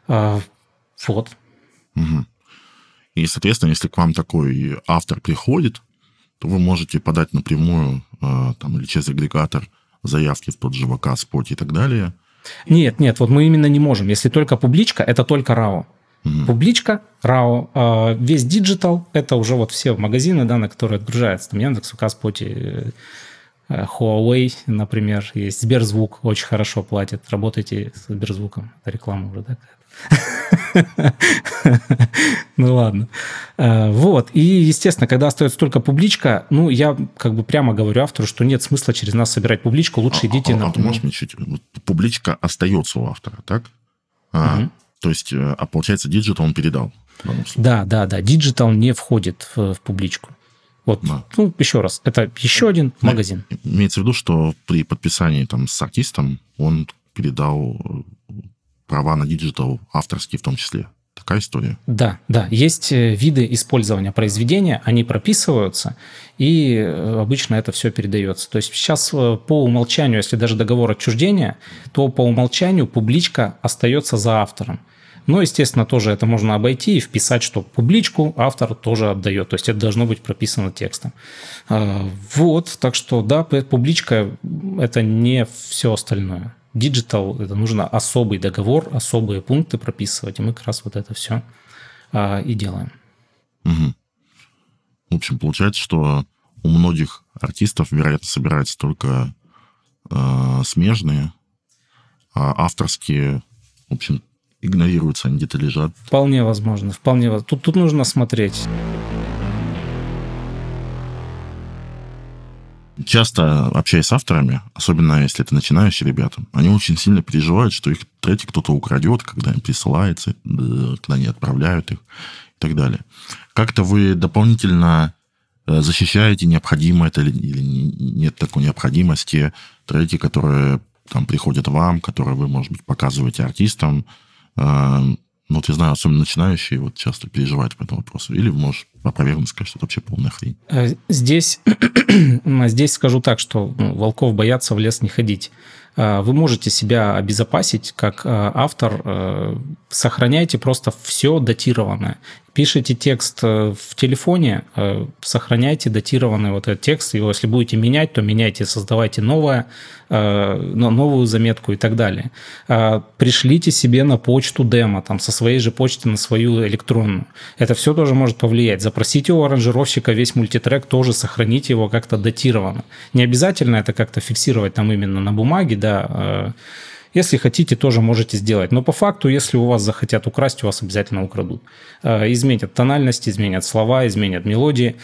Вот. Угу. И, соответственно, если к вам такой автор приходит, то вы можете подать напрямую э, там, или через агрегатор заявки в тот же ВК, Споте и так далее, Нет, нет, вот мы именно не можем. Если только публичка, это только РАО. Угу. Публичка, РАО, а весь digital, это уже вот все магазины, да, на которые отгружаются. Там Яндекс, ВК, Споти, э, Huawei, например, есть Сберзвук, очень хорошо платит. Работайте с Сберзвуком. Это реклама уже, да? (laughs) Ну ладно. Э, вот. И, естественно, когда остается только публичка, ну, я как бы прямо говорю автору, что нет смысла через нас собирать публичку, лучше а, идите а, на... Можешь мне чуть... Публичка остается у автора, так? А. То есть, э, а получается, digital он передал? Да, да, да. Digital не входит в, в публичку. Вот, да. ну, еще раз, это еще один магазин. Имеется в виду, что при подписании там с артистом он передал э, права на digital авторские в том числе. Такая история. Да, да. Есть э, виды использования произведения, они прописываются, и обычно это все передается. То есть сейчас по умолчанию, если даже договор отчуждения, то по умолчанию публичка остается за автором. Но, естественно, тоже это можно обойти и вписать, что публичку автор тоже отдает. То есть это должно быть прописано текстом. А, вот, так что да, публичка – это не все остальное. Digital – это нужно особый договор, особые пункты прописывать, и мы как раз вот это все а, и делаем. Угу. В общем, получается, что у многих артистов, вероятно, собираются только э, смежные, а авторские, в общем, игнорируются, они где-то лежат. Вполне возможно, вполне возможно. Тут, тут нужно смотреть. Часто общаясь с авторами, особенно если это начинающие ребята, они очень сильно переживают, что их треки кто-то украдет, когда им присылается, когда они отправляют их и так далее. Как-то вы дополнительно э, защищаете, необходимо это или нет такой необходимости, треки, которые там приходят вам, которые вы, может быть, показываете артистам, ну, вот я знаю, особенно начинающие вот часто переживают по этому вопросу. Или можешь опровергнуть сказать, что это вообще полная хрень? Э, здесь, (clears throat) здесь скажу так, что ну, волков боятся в лес не ходить. Э, вы можете себя обезопасить как э, автор, сохраняйте просто все датированное пишете текст э, в телефоне, э, сохраняйте датированный вот этот текст, его если будете менять, то меняйте, создавайте новое, э, новую заметку и так далее. Пришлите себе на почту демо, там, со своей же почты на свою электронную. Это все тоже может повлиять. Запросите у аранжировщика весь мультитрек, тоже сохраните его как-то датированно. Не обязательно это как-то фиксировать там именно на бумаге, да, если хотите, тоже можете сделать. Но по факту, если у вас захотят украсть, у вас обязательно украдут. Э, изменят тональность, изменят слова, изменят мелодии.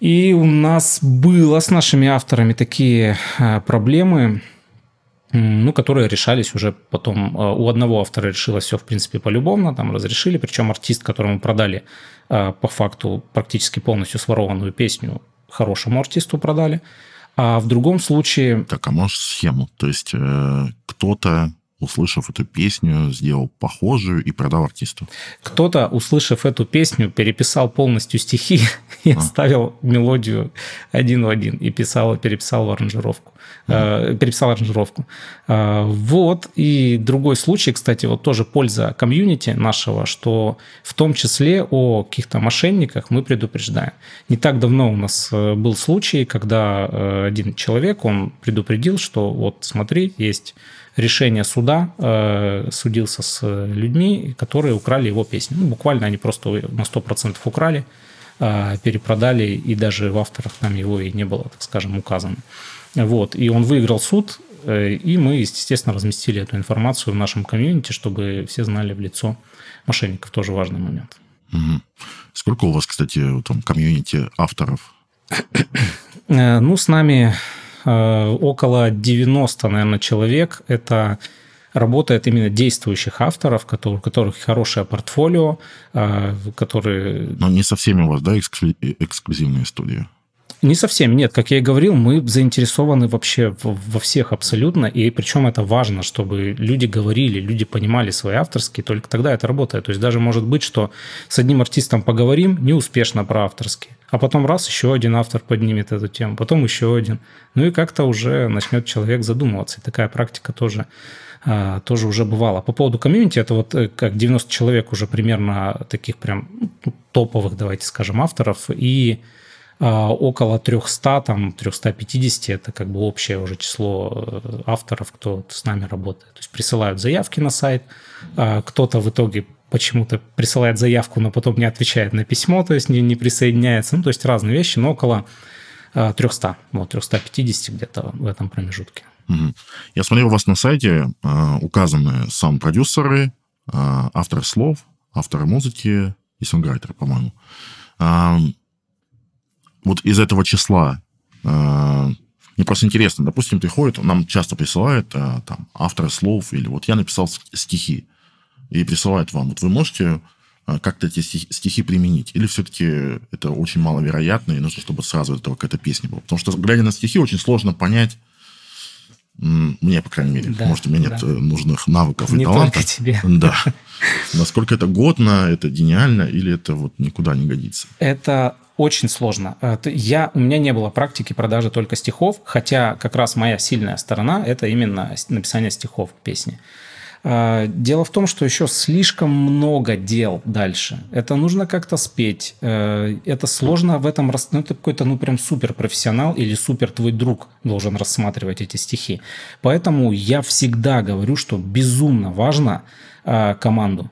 И у нас было с нашими авторами такие э, проблемы, ну, которые решались уже потом. Э, у одного автора решилось все, в принципе, полюбовно, там разрешили, причем артист, которому продали по факту практически полностью сворованную песню, хорошему артисту продали. А в другом случае... Так, а можешь схему? То есть э, кто-то услышав эту песню, сделал похожую и продал артисту. Кто-то, услышав эту песню, переписал полностью стихи (laughs) и а. оставил мелодию один в один и писал, переписал в аранжировку. Э, переписал аранжировку. Э, вот. И другой случай, кстати, вот тоже польза комьюнити нашего, что в том числе о каких-то мошенниках мы предупреждаем. Не так давно у нас э, был случай, когда э, один человек, он предупредил, что вот смотри, есть решение суда, э, судился с людьми, которые украли его песню. Ну, буквально они просто на 100% украли, э, перепродали, и даже в авторах там его и не было, так скажем, указано. Вот. И он выиграл суд, э, и мы, естественно, разместили эту информацию в нашем комьюнити, чтобы все знали в лицо мошенников. Тоже важный момент. Угу. Сколько у вас, кстати, там комьюнити авторов? Ну, с нами Э, около 90, наверное, человек. Это работает именно действующих авторов, у которых хорошее портфолио, э, которые... Но не со всеми у вас, да, эксклюзивные студии? Не совсем, нет. Как я и говорил, мы заинтересованы вообще во всех абсолютно, и причем это важно, чтобы люди говорили, люди понимали свои авторские, только тогда это работает. То есть даже может быть, что с одним артистом поговорим неуспешно про авторские, а потом раз еще один автор поднимет эту тему, потом еще один. Ну и как-то уже начнет человек задумываться. И такая практика тоже а, тоже уже бывало. По поводу комьюнити, это вот э, как 90 человек уже примерно таких прям ну, топовых, давайте скажем, авторов, и около 300, там 350 это как бы общее уже число э, авторов, кто с нами работает. То есть присылают заявки на сайт, кто-то в итоге почему-то присылает заявку, но потом не отвечает на письмо, то есть не, не присоединяется. Ну, то есть разные вещи, но около 300, вот 350 где-то в этом промежутке. Я смотрел у вас на сайте, указаны саунд-продюсеры, авторы слов, авторы музыки и сонграйтеры, по-моему вот из этого числа э, мне просто интересно, допустим, приходит, нам часто присылают э, там авторы слов, или вот я написал стихи, и присылают вам. Вот вы можете э, как-то эти стихи, применить? Или все-таки это очень маловероятно, и нужно, чтобы сразу это какая-то песня была? Потому что, глядя на стихи, очень сложно понять, мне, по крайней мере, да, может, у меня да. нет нужных навыков не и талантов. Тебе. Да. (laughs) Насколько это годно, это гениально, или это вот никуда не годится? Это очень сложно. Э, я, у меня не было практики продажи только стихов, хотя как раз моя сильная сторона – это именно написание стихов к песне. Э, дело в том, что еще слишком много дел дальше. Это нужно как-то спеть. Э, это сложно в этом... Ну, это какой-то, ну, прям супер профессионал или супер твой друг должен рассматривать эти стихи. Поэтому я всегда говорю, что безумно важно команду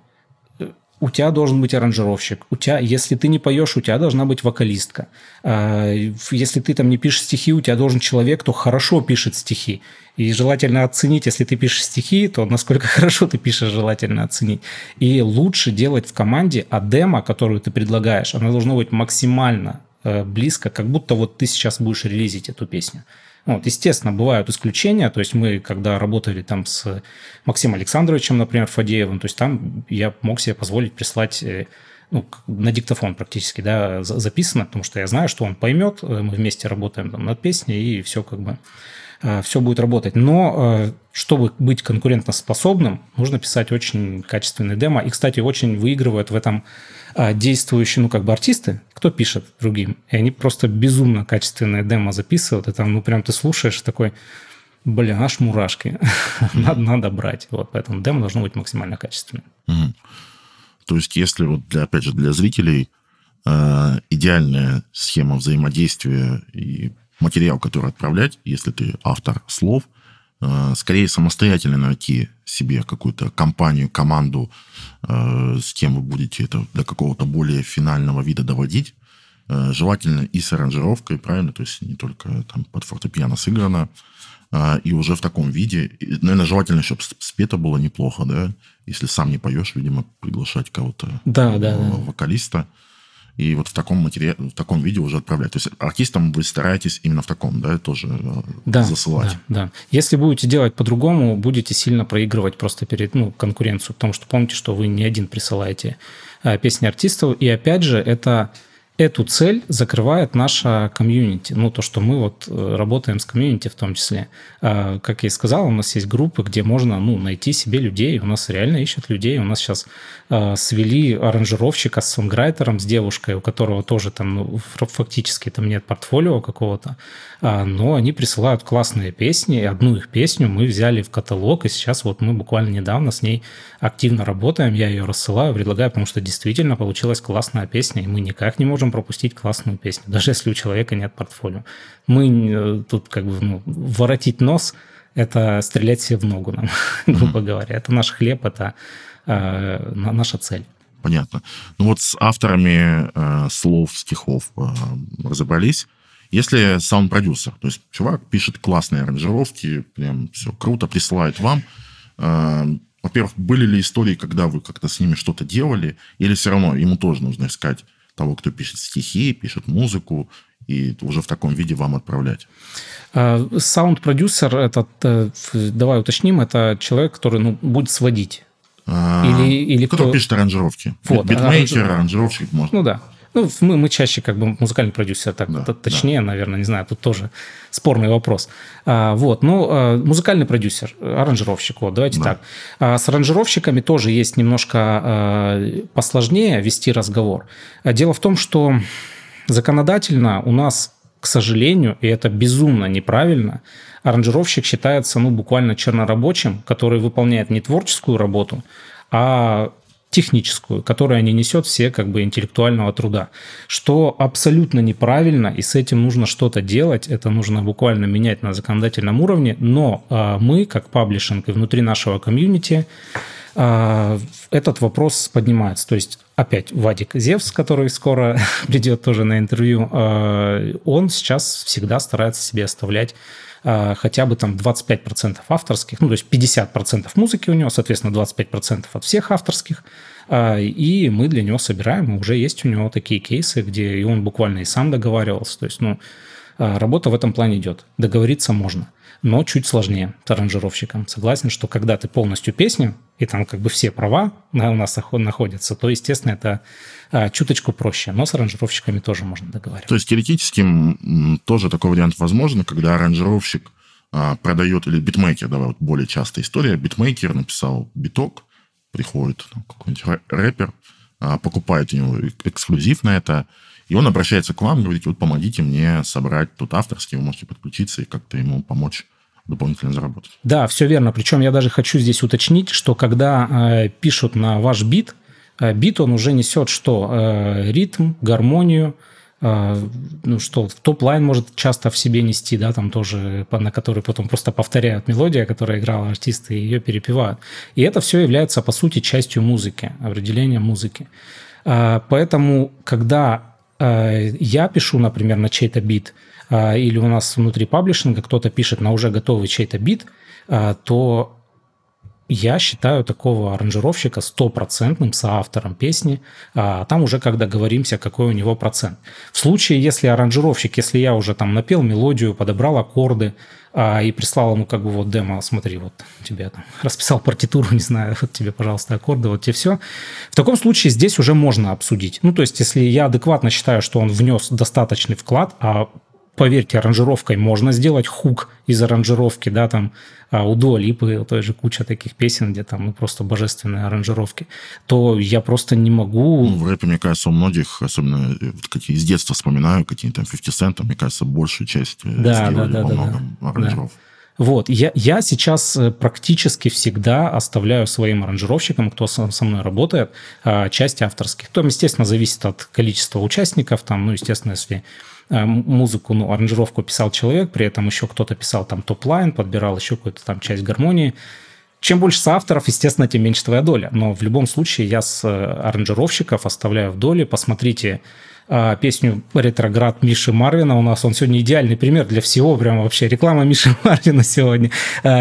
у тебя должен быть аранжировщик, у тебя, если ты не поешь, у тебя должна быть вокалистка. А, если ты там не пишешь стихи, у тебя должен человек, кто хорошо пишет стихи. И желательно оценить, если ты пишешь стихи, то насколько (laughs) хорошо ты пишешь, желательно оценить. И лучше делать в команде, а демо, которую ты предлагаешь, она должна быть максимально э, близко, как будто вот ты сейчас будешь релизить эту песню. Вот, естественно, бывают исключения, то есть мы, когда работали там с Максимом Александровичем, например, Фадеевым, то есть там я мог себе позволить прислать э, ну, на диктофон практически, да, записано, потому что я знаю, что он поймет, э, мы вместе работаем там над песней, и все как бы э, все будет работать. Но чтобы быть конкурентоспособным, нужно писать очень качественный демо. И, кстати, очень выигрывают в этом действующие, ну, как бы артисты, кто пишет другим. И они просто безумно качественные демо записывают, и там, ну, прям ты слушаешь такой, блин, аж мурашки. (laughs) надо, надо брать. Вот, поэтому демо должно быть максимально качественным. Угу. То есть, если вот, для, опять же, для зрителей э, идеальная схема взаимодействия и материал, который отправлять, если ты автор слов – скорее самостоятельно найти себе какую-то компанию, команду, э, с кем вы будете это до какого-то более финального вида доводить. Э, желательно и с аранжировкой, правильно, то есть не только там под фортепиано сыграно, и уже в таком виде. наверное, желательно, чтобы спето было неплохо, да, если сам не поешь, видимо, приглашать кого-то, да, да, да. И вот в таком материале, в таком виде уже отправлять. То есть артистам вы стараетесь именно в таком, да, тоже э, да, засылать. Да, да. Если будете делать по-другому, будете сильно проигрывать просто перед ну, конкуренцию, потому что помните, что вы не один присылаете э, песни артистов, и опять же, это эту цель закрывает наша комьюнити. Ну, то, что мы вот э, работаем с комьюнити в том числе. А, как я и сказал, у нас есть группы, где можно ну, найти себе людей. У нас реально ищут людей. У нас сейчас а, свели аранжировщика с сонграйтером, с девушкой, у которого тоже там ну, фактически там нет портфолио какого-то. А, но они присылают классные песни. И одну их песню мы взяли в каталог, и сейчас вот мы буквально недавно с ней активно работаем. Я ее рассылаю, предлагаю, потому что действительно получилась классная песня, и мы никак не можем можем пропустить классную песню, даже если у человека нет портфолио. Мы э, тут как бы ну, воротить нос – это стрелять себе в ногу нам, (laughs) грубо говоря. Это наш хлеб, это э, наша цель. Понятно. Ну вот с авторами э, слов, стихов э, разобрались. Если саунд-продюсер, то есть чувак пишет классные аранжировки, прям все круто, присылает вам, э, во-первых, были ли истории, когда вы как-то с ними что-то делали, или все равно ему тоже нужно искать того, кто пишет стихи, пишет музыку, и уже в таком виде вам отправлять. А, саунд-продюсер, это, э, давай уточним, это человек, который ну, будет сводить. А, или, или кто, кто пишет аранжировки. Вот, Битмейкер, аранжировщик, аранжировщик может. Ну да. Ну, мы, мы чаще как бы музыкальный продюсер, так да, точнее, да. наверное, не знаю, тут тоже спорный вопрос. А, вот, ну, а, музыкальный продюсер, аранжировщик, вот, давайте да. так. А, с аранжировщиками тоже есть немножко а, посложнее вести разговор. А, дело в том, что законодательно у нас, к сожалению, и это безумно неправильно, аранжировщик считается, ну, буквально чернорабочим, который выполняет не творческую работу, а техническую, которая не несет все как бы интеллектуального труда, что абсолютно неправильно, и с этим нужно что-то делать, это нужно буквально менять на законодательном уровне, но э, мы, как паблишинг и внутри нашего комьюнити, э, этот вопрос поднимается. То есть опять Вадик Зевс, который скоро (laughs) придет тоже на интервью, э, он сейчас всегда старается себе оставлять хотя бы там 25% авторских, ну, то есть 50% музыки у него, соответственно, 25% от всех авторских, э, и мы для него собираем, уже есть у него такие кейсы, где и он буквально и сам договаривался, то есть, ну, работа в этом плане идет, договориться можно но чуть сложнее с аранжировщиком. Согласен, что когда ты полностью песню, и там как бы все права у нас находятся, то, естественно, это а, чуточку проще, но с аранжировщиками тоже можно договариваться. То есть теоретически тоже такой вариант возможен, когда аранжировщик а, продает, или битмейкер, давай вот более частая история, битмейкер написал биток, приходит ну, какой-нибудь рэпер, а, покупает у него эксклюзив на это, и он обращается к вам, говорит, вот помогите мне собрать тут авторский, вы можете подключиться и как-то ему помочь дополнительно заработать. Да, все верно. Причем я даже хочу здесь уточнить, что когда э, пишут на ваш бит, э, бит он уже несет что? Э, ритм, гармонию, э, ну что, topline может часто в себе нести, да, там тоже, на который потом просто повторяют мелодию, которая играла артисты, и ее перепевают. И это все является, по сути, частью музыки, определением музыки. Э, поэтому, когда Э, я пишу, например, на чей-то бит, или у нас внутри publishing а кто-то пишет на уже готовый чей-то бит, э, то я считаю такого аранжировщика стопроцентным соавтором песни, а там уже как договоримся, какой у него процент. В случае, если аранжировщик, если я уже там напел мелодию, подобрал аккорды, а, и прислал ему как бы вот демо, смотри, вот тебе там (laughs) расписал партитуру, не знаю, вот тебе, пожалуйста, аккорды, вот тебе все. В таком случае здесь уже можно обсудить. Ну, то есть, если я адекватно считаю, что он внес достаточный вклад, а поверьте, аранжировкой можно сделать хук из аранжировки, да, там а у Дуа Липы той же куча таких песен, где там ну, просто божественные аранжировки, то я просто не могу... Ну, в рэпе, мне кажется, у многих, особенно э, вот какие из детства вспоминаю, какие-то там 50 Cent, мне кажется, большую часть э, да, сделали да, да, во да, многом да. аранжировок. Да. Вот, я, я сейчас э, практически всегда оставляю своим аранжировщикам, кто со, со мной работает, а, часть авторских. Там, естественно, зависит от количества участников, там, ну, естественно, если музыку, ну, аранжировку писал человек, при этом еще кто-то писал там topline, подбирал еще какую-то там часть гармонии. Чем больше соавторов, естественно, тем меньше твоя доля. Но в любом случае я с э, аранжировщиков оставляю в доле. Посмотрите э, песню «Ретроград» Миши Марвина. У нас он сегодня идеальный пример для всего. Прям вообще реклама Миши (laughs) Марвина сегодня.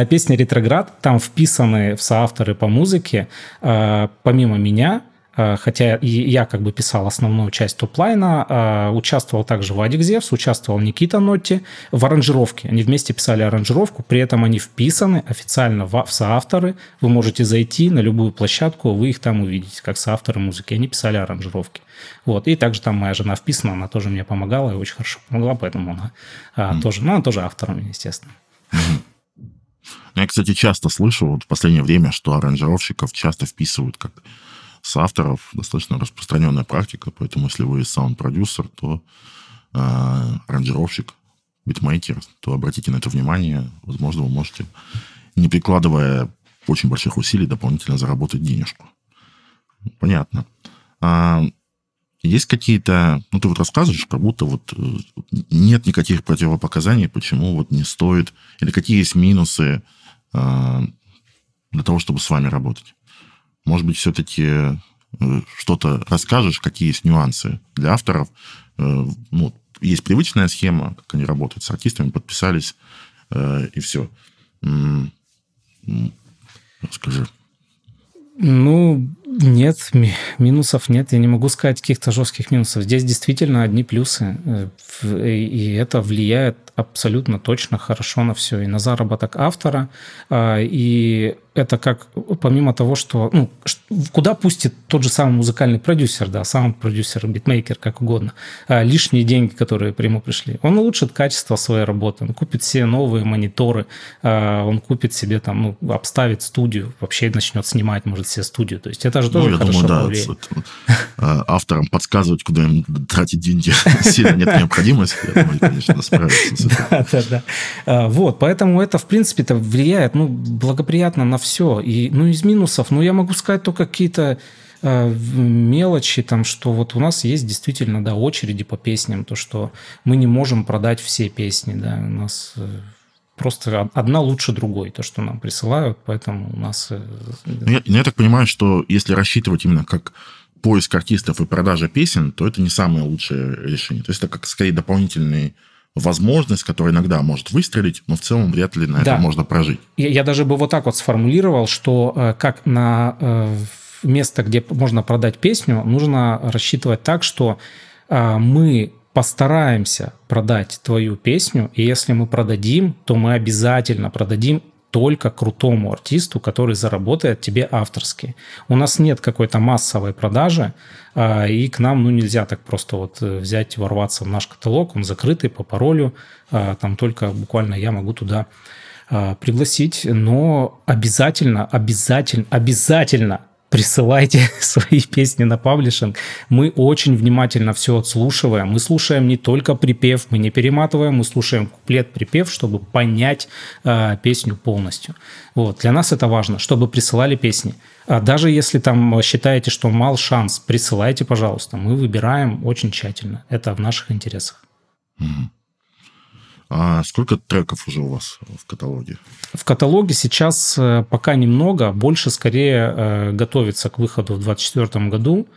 Песня «Ретроград». Там вписаны в соавторы по музыке, помимо меня – Э, хотя и я как бы писал основную часть топлайна, э, участвовал также Вадик Зевс, участвовал Никита Нотти в аранжировке. Они вместе писали аранжировку, при этом они вписаны официально в соавторы. Вы можете зайти на любую площадку, вы их там увидите, как соавторы музыки. Они писали аранжировки. Вот. И также там моя жена вписана, она тоже мне помогала и очень хорошо помогла, поэтому она mm. тоже, ну, она тоже автором, естественно. Я, кстати, часто слышу вот в последнее время, что аранжировщиков часто вписывают как с авторов достаточно распространенная практика, поэтому если вы саунд-продюсер, то э, аранжировщик, битмейкер, то обратите на это внимание. Возможно, вы можете, не прикладывая очень больших усилий, дополнительно заработать денежку. Понятно. А есть какие-то... Ну, ты вот рассказываешь, как будто вот э, нет никаких противопоказаний, почему вот не стоит... Или какие есть минусы э, для того, чтобы с вами работать. Может быть, все-таки э, что-то расскажешь, какие есть нюансы для авторов. Э, ну, есть привычная схема, как они работают с артистами, подписались, э, и все. Скажи. Ну, нет, минусов нет. Я не могу сказать каких-то жестких минусов. Здесь действительно одни плюсы. И это влияет абсолютно точно хорошо на все. И на заработок автора, а, и это как, помимо того, что, ну, куда пустит тот же самый музыкальный продюсер, да, сам продюсер, битмейкер, как угодно, а, лишние деньги, которые при ему пришли. Он улучшит качество своей работы, он купит все новые мониторы, а, он купит себе там, ну, обставит студию, вообще начнет снимать, может, себе студию. То есть это же тоже ну, я хорошо думаю, да, авторам подсказывать, куда им тратить деньги, (laughs) сильно нет необходимости. Я думаю, конечно, справятся с этим. (laughs) Да, да, да. Вот, поэтому это, в принципе, это влияет, ну, благоприятно на все. И, ну, из минусов, ну, я могу сказать только какие-то э, мелочи, там, что вот у нас есть действительно, да, очереди по песням, то, что мы не можем продать все песни, да, у нас э, просто одна лучше другой, то, что нам присылают, поэтому у нас... Э, ну, я, ну, я так понимаю, что если рассчитывать именно как поиск артистов и продажа песен, то это не самое лучшее решение. То есть это как скорее дополнительный возможность, которая иногда может выстрелить, но в целом вряд ли на да. это можно прожить. Я, я даже бы вот так вот сформулировал, что э, как на э, место, где можно продать песню, нужно рассчитывать так, что э, мы постараемся продать твою песню, и если мы продадим, то мы обязательно продадим только крутому артисту, который заработает тебе авторски. У нас нет какой-то массовой продажи, а, и к нам ну, нельзя так просто вот э, взять, ворваться в наш каталог, он закрытый по паролю, а, там только буквально я могу туда а, пригласить, но обязательно, обязательно, обязательно присылайте (laughs) свои песни на паблишинг. Мы очень внимательно все отслушиваем. Мы слушаем не только припев, мы не перематываем, мы слушаем куплет-припев, чтобы понять э, песню полностью. Вот. Для нас это важно, чтобы присылали песни. А даже если там считаете, что мал шанс, присылайте, пожалуйста. Мы выбираем очень тщательно. Это в наших интересах. Угу. А сколько треков уже у вас в каталоге? В каталоге сейчас э, пока немного, больше скорее э, готовится к выходу в 2024 году.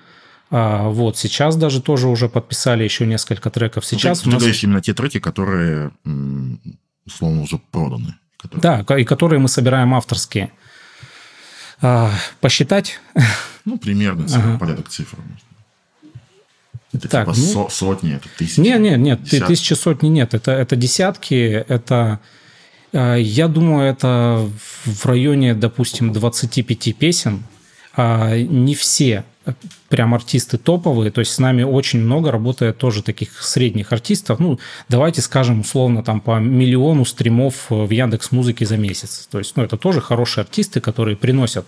А, вот, сейчас даже тоже уже подписали еще несколько треков. Ну, сейчас ну, ты, у нас... говоришь именно те треки, которые, условно, уже проданы. Которые... Да, и которые мы собираем авторские. А, посчитать? Ну, примерно ага. порядок цифр. Это так, типа ну, сотни, это тысячи? Нет, нет, нет, десятки. тысячи сотни нет. Это, это десятки, это... Э, я думаю, это в районе, допустим, 25 песен. А не все прям артисты топовые, то есть с нами очень много работает тоже таких средних артистов. Ну, давайте скажем условно там по миллиону стримов в Яндекс Музыке за месяц. То есть, ну, это тоже хорошие артисты, которые приносят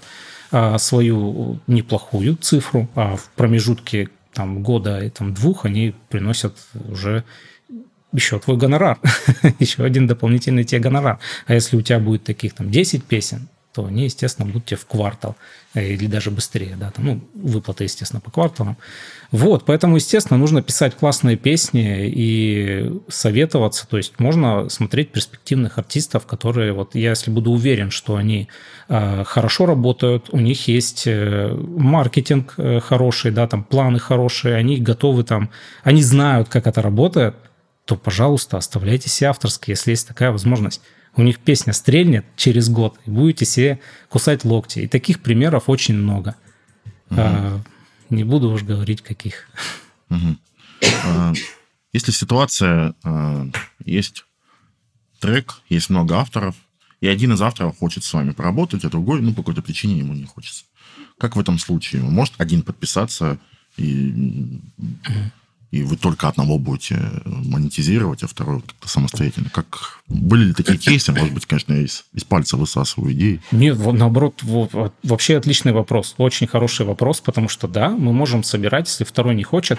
а, свою неплохую цифру, а в промежутке там, года и там, двух они приносят уже еще твой гонорар, (laughs) еще один дополнительный тебе гонорар. А если у тебя будет таких там 10 песен, то они, естественно, будут тебе в квартал э, или даже быстрее, да, там, ну, выплаты, естественно, по кварталам. Вот, поэтому, естественно, нужно писать классные песни и советоваться, то есть можно смотреть перспективных артистов, которые, вот, я если буду уверен, что они э, хорошо работают, у них есть э, маркетинг э, хороший, да, там, планы хорошие, они готовы там, они знают, как это работает, то, пожалуйста, оставляйте себе авторские, если есть такая возможность у них песня стрельнет через год, и будете себе кусать локти. И таких примеров очень много. Угу. А, не буду уж говорить, каких. Угу. А, если ситуация, а, есть трек, есть много авторов, и один из авторов хочет с вами поработать, а другой, ну, по какой-то причине ему не хочется. Как в этом случае? Может один подписаться и и вы только одного будете монетизировать, а второй как-то самостоятельно. Как были ли такие (laughs) кейсы? Может быть, конечно, из, из пальца высасываю идеи. Нет, наоборот, вот, вообще отличный вопрос. Очень хороший вопрос, потому что да, мы можем собирать, если второй не хочет,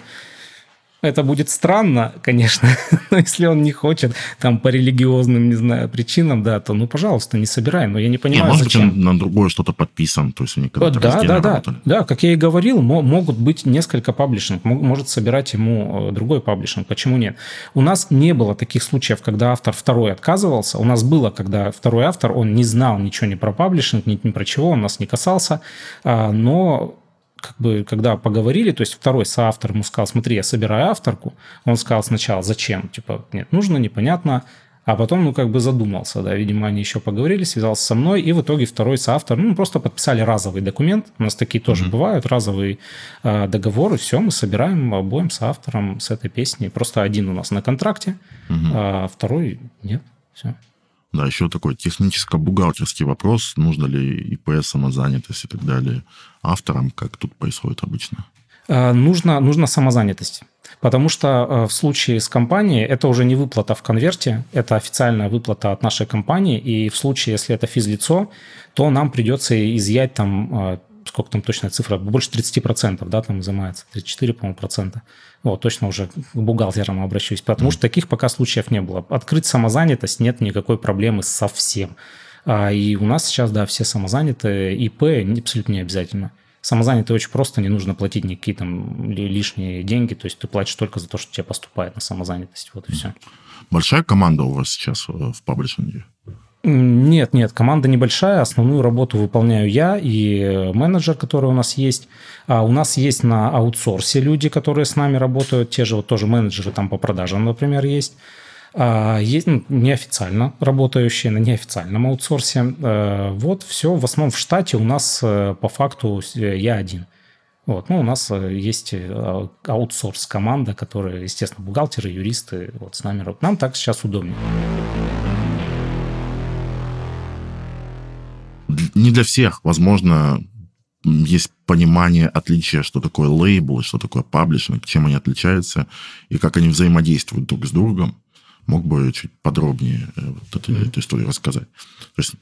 это будет странно, конечно, (laughs) но если он не хочет, там, по религиозным, не знаю, причинам, да, то, ну, пожалуйста, не собирай, но я не понимаю, не, может зачем. быть, он на другое что-то подписан, то есть они когда-то да, да, да, да, как я и говорил, могут быть несколько паблишинг, может собирать ему э, другой паблишинг, почему нет? У нас не было таких случаев, когда автор второй отказывался, у нас было, когда второй автор, он не знал ничего ни про паблишинг, ни, ни про чего, он нас не касался, а, но как бы, когда поговорили, то есть второй соавтор ему сказал, смотри, я собираю авторку, он сказал сначала, зачем? Типа, нет, нужно, непонятно, а потом, ну, как бы задумался, да, видимо, они еще поговорили, связался со мной, и в итоге второй соавтор, ну, просто подписали разовый документ, у нас такие тоже mm-hmm. бывают, разовый э, договор, и все, мы собираем обоим соавтором с этой песни, просто один у нас на контракте, mm-hmm. а второй нет, все. Да, еще такой техническо-бухгалтерский вопрос, нужно ли ИП, самозанятость и так далее авторам, как тут происходит обычно? Э, нужно, нужно самозанятость. Потому что э, в случае с компанией это уже не выплата в конверте, это официальная выплата от нашей компании. И в случае, если это физлицо, то нам придется изъять там, э, сколько там точная цифра, больше 30%, да, там изымается, 34, по-моему, процента. Вот, точно уже к бухгалтерам обращусь, потому mm. что таких пока случаев не было. Открыть самозанятость нет никакой проблемы совсем. А, и у нас сейчас, да, все самозанятые, ИП абсолютно не обязательно. Самозанятый очень просто, не нужно платить никакие там лишние деньги, то есть ты платишь только за то, что тебе поступает на самозанятость, вот и все. Большая команда у вас сейчас в паблишинге? Нет, нет, команда небольшая, основную работу выполняю я и менеджер, который у нас есть. А у нас есть на аутсорсе люди, которые с нами работают, те же вот тоже менеджеры там по продажам, например, есть. А есть ну, неофициально работающие на неофициальном аутсорсе. Э, вот все, в основном в штате у нас э, по факту я один. Вот. Ну, у нас э, есть аутсорс-команда, которая, естественно, бухгалтеры, юристы вот с нами работают. Нам так сейчас удобнее. Не для всех, возможно, есть понимание отличия, что такое лейбл, что такое паблишинг, чем они отличаются и как они взаимодействуют друг с другом. Мог бы чуть подробнее э, вот эту, mm-hmm. эту историю рассказать. То есть,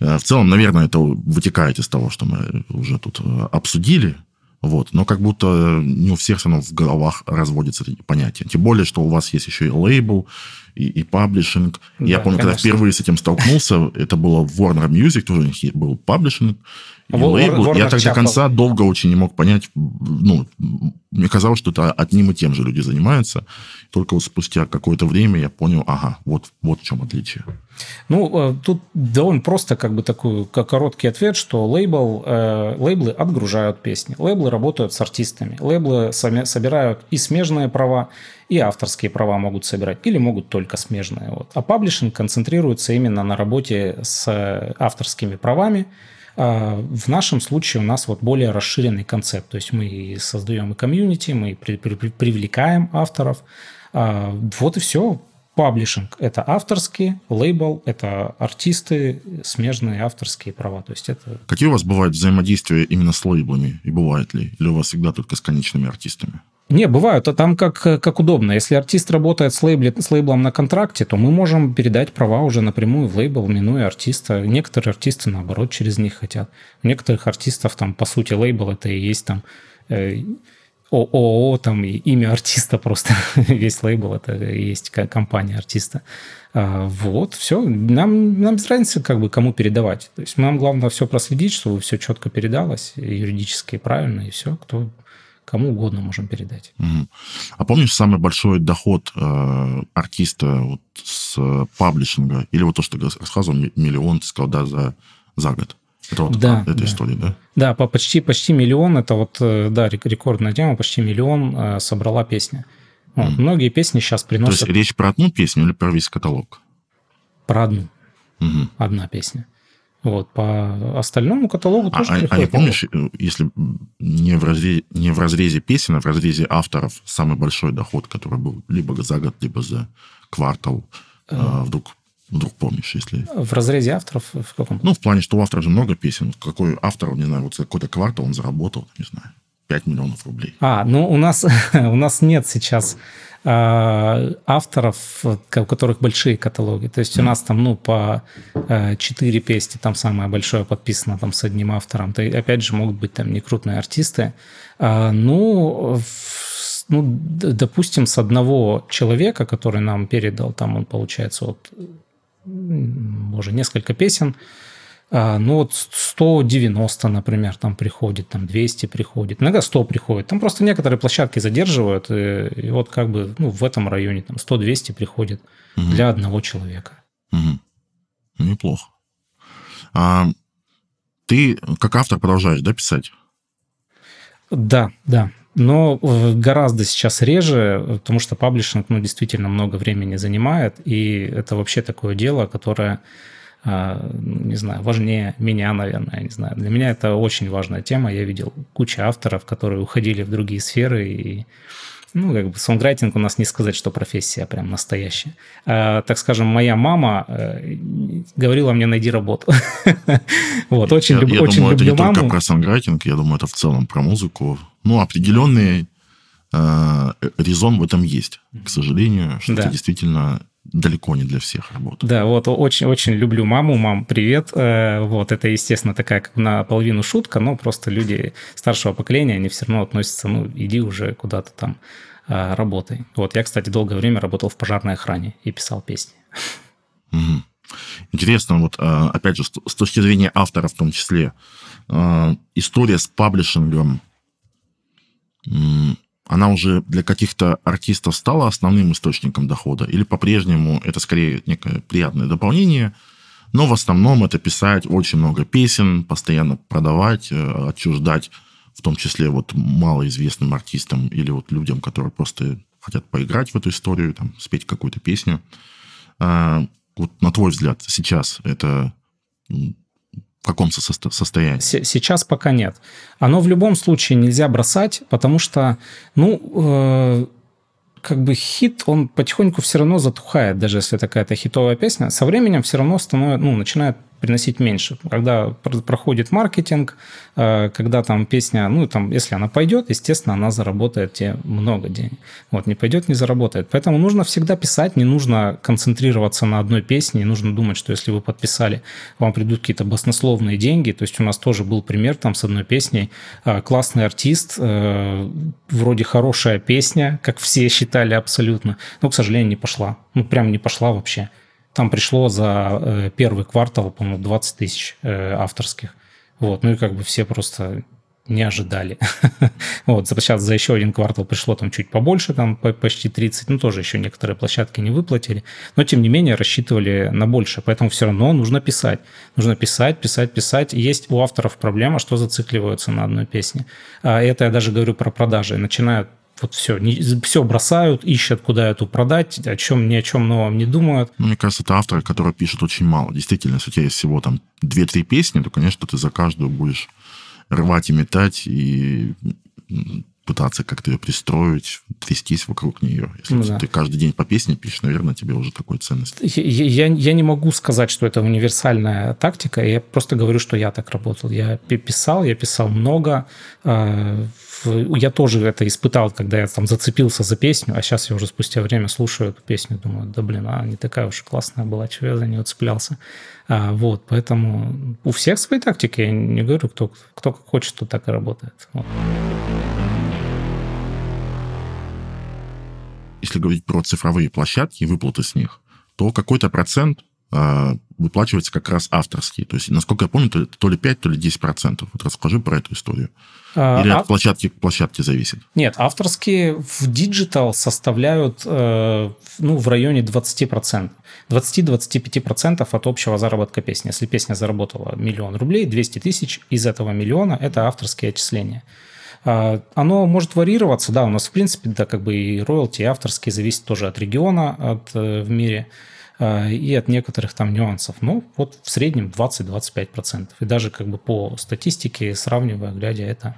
э, в целом, наверное, это вытекает из того, что мы уже тут э, обсудили. Вот. Но как будто не у всех все равно в головах разводятся эти понятия. Тем более, что у вас есть еще и лейбл, и, и паблишинг. Да, Я помню, конечно. когда впервые с этим столкнулся, (laughs) это было в Warner Music, тоже у них был паблишинг, и War, лейбл. Warner Я так до конца долго очень не мог понять, ну, мне казалось, что это одним и тем же люди занимаются. Только вот спустя какое-то время я понял, ага, вот, вот в чем отличие. Ну, э, тут довольно просто как бы такой как короткий ответ, что лейбл, э, лейблы отгружают песни, лейблы работают с артистами, лейблы сами собирают и смежные права, и авторские права могут собирать, или могут только смежные. Вот. А паблишинг концентрируется именно на работе с авторскими правами, а в нашем случае у нас вот более расширенный концепт. То есть мы создаем и комьюнити, мы при, при, привлекаем авторов. А, вот и все. Паблишинг – это авторские, лейбл – это артисты, смежные авторские права. То есть это... Какие у вас бывают взаимодействия именно с лейблами? И бывает ли? Или у вас всегда только с конечными артистами? Не, бывают. А там как, как удобно. Если артист работает с, лейбле, с лейблом на контракте, то мы можем передать права уже напрямую в лейбл, минуя артиста. Некоторые артисты, наоборот, через них хотят. У некоторых артистов, там, по сути, лейбл это и есть там э, ООО, там, и имя артиста просто. (laughs) Весь лейбл это и есть компания артиста. А, вот, все. Нам, нам без разницы, как бы, кому передавать. То есть нам главное все проследить, чтобы все четко передалось, юридически правильно, и все. Кто кому угодно можем передать. Угу. А помнишь самый большой доход э, артиста вот с паблишинга? Или вот то, что ты рассказывал, миллион, ты сказал, да, за, за год? Это вот да, эта да. история, да? Да, по почти, почти миллион, это вот, э, да, рекордная тема, почти миллион э, собрала песня. Вот, mm. Многие песни сейчас приносят... То есть речь про одну песню или про весь каталог? Про одну. Угу. Одна песня. Вот, по остальному каталогу а, тоже а, а не помнишь, э, если не в, разрезе, не в разрезе песен, а в разрезе авторов самый большой доход, который был либо за год, либо за квартал, э, а, вдруг, вдруг помнишь, если... В разрезе авторов в каком? Ну, в плане, что у автора же много песен. Какой автор, не знаю, вот за какой-то квартал он заработал, не знаю, 5 миллионов рублей. А, ну у нас, (laughs) у нас нет сейчас э, авторов, у которых большие каталоги. То есть у нас там, ну, по э, 4 песни, там самое большое подписано там с одним автором. То, опять же, могут быть там не крупные артисты. А, ну, ну, допустим, с одного человека, который нам передал, там он, получается, вот, уже несколько песен, а, ну вот 190, например, там приходит, там 200 приходит, иногда 100 приходит. Там просто некоторые площадки задерживают, и, и вот как бы ну, в этом районе там 100-200 приходит угу. для одного человека. Угу. Неплохо. А ты как автор продолжаешь, да, писать? Да, да. Но э, гораздо сейчас реже, потому что паблишинг ну, действительно много времени занимает, и это вообще такое дело, которое а, не знаю, важнее меня, наверное, я не знаю. Для меня это очень важная тема. Я видел кучу авторов, которые уходили в другие сферы, и ну, как бы сонграйтинг у нас не сказать, что профессия прям настоящая. А, так скажем, моя мама э, говорила мне, найди работу. (laughs) вот, очень, я, люб, я очень думаю, люблю это не только про сонграйтинг, я думаю, это в целом про музыку. Ну, определенный э, резон в этом есть, к сожалению, что да. это действительно далеко не для всех работает. Да, вот очень-очень люблю маму. Мам, привет. Э, вот это, естественно, такая как наполовину шутка, но просто люди старшего поколения, они все равно относятся, ну, иди уже куда-то там э, работай. Вот я, кстати, долгое время работал в пожарной охране и писал песни. Угу. Интересно, вот э, опять же, с точки зрения автора в том числе, э, история с паблишингом, она уже для каких-то артистов стала основным источником дохода? Или по-прежнему это скорее некое приятное дополнение, но в основном это писать очень много песен, постоянно продавать, э, отчуждать, в том числе вот малоизвестным артистам или вот людям, которые просто хотят поиграть в эту историю, там, спеть какую-то песню. А, вот на твой взгляд, сейчас это в каком состоянии? Сейчас пока нет. Оно в любом случае нельзя бросать, потому что, ну, э, как бы хит, он потихоньку все равно затухает, даже если это какая-то хитовая песня. Со временем все равно становится, ну, начинает приносить меньше. Когда проходит маркетинг, э, когда там песня, ну, там, если она пойдет, естественно, она заработает тебе много денег. Вот, не пойдет, не заработает. Поэтому нужно всегда писать, не нужно концентрироваться на одной песне, не нужно думать, что если вы подписали, вам придут какие-то баснословные деньги. То есть у нас тоже был пример там с одной песней. Э, классный артист, э, вроде хорошая песня, как все считали абсолютно, но, к сожалению, не пошла. Ну, прям не пошла вообще. Там пришло за э, первый квартал, по-моему, 20 тысяч э, авторских. Вот, ну и как бы все просто не ожидали. (laughs) вот, сейчас за еще один квартал пришло там чуть побольше, там почти 30, ну тоже еще некоторые площадки не выплатили, но тем не менее рассчитывали на больше, поэтому все равно нужно писать. Нужно писать, писать, писать. Есть у авторов проблема, что зацикливаются на одной песне. А это я даже говорю про продажи. Начинают вот все, не, все бросают, ищут, куда эту продать, о чем, ни о чем новом не думают. Мне кажется, это авторы, которые пишут очень мало. Действительно, если у тебя есть всего там 2-3 песни, то, конечно, ты за каждую будешь рвать и метать, и пытаться как-то ее пристроить, трястись вокруг нее. Если ну, да. ты каждый день по песне пишешь, наверное, тебе уже такой ценность. Я, я, я не могу сказать, что это универсальная тактика. Я просто говорю, что я так работал. Я писал, я писал много. Я тоже это испытал, когда я там зацепился за песню, а сейчас я уже спустя время слушаю эту песню, думаю, да блин, она не такая уж классная была, чего я за нее цеплялся. А, вот, поэтому у всех свои тактики, я не говорю, кто, кто как хочет, то так и работает. Вот. Если говорить про цифровые площадки и выплаты с них, то какой-то процент а, выплачивается как раз авторские. То есть, насколько я помню, то, то ли 5, то ли 10 процентов. Вот расскажи про эту историю. А, Или а... от площадки к площадке зависит? Нет, авторские в digital составляют э, ну, в районе 20%. 20-25% от общего заработка песни. Если песня заработала миллион рублей, 200 тысяч из этого миллиона – это авторские отчисления. А, оно может варьироваться, да, у нас в принципе, да, как бы и роялти, и авторские зависят тоже от региона от, э, в мире. А, и от некоторых там нюансов. Ну, вот в среднем 20-25%. И даже как бы по статистике, сравнивая, глядя, это,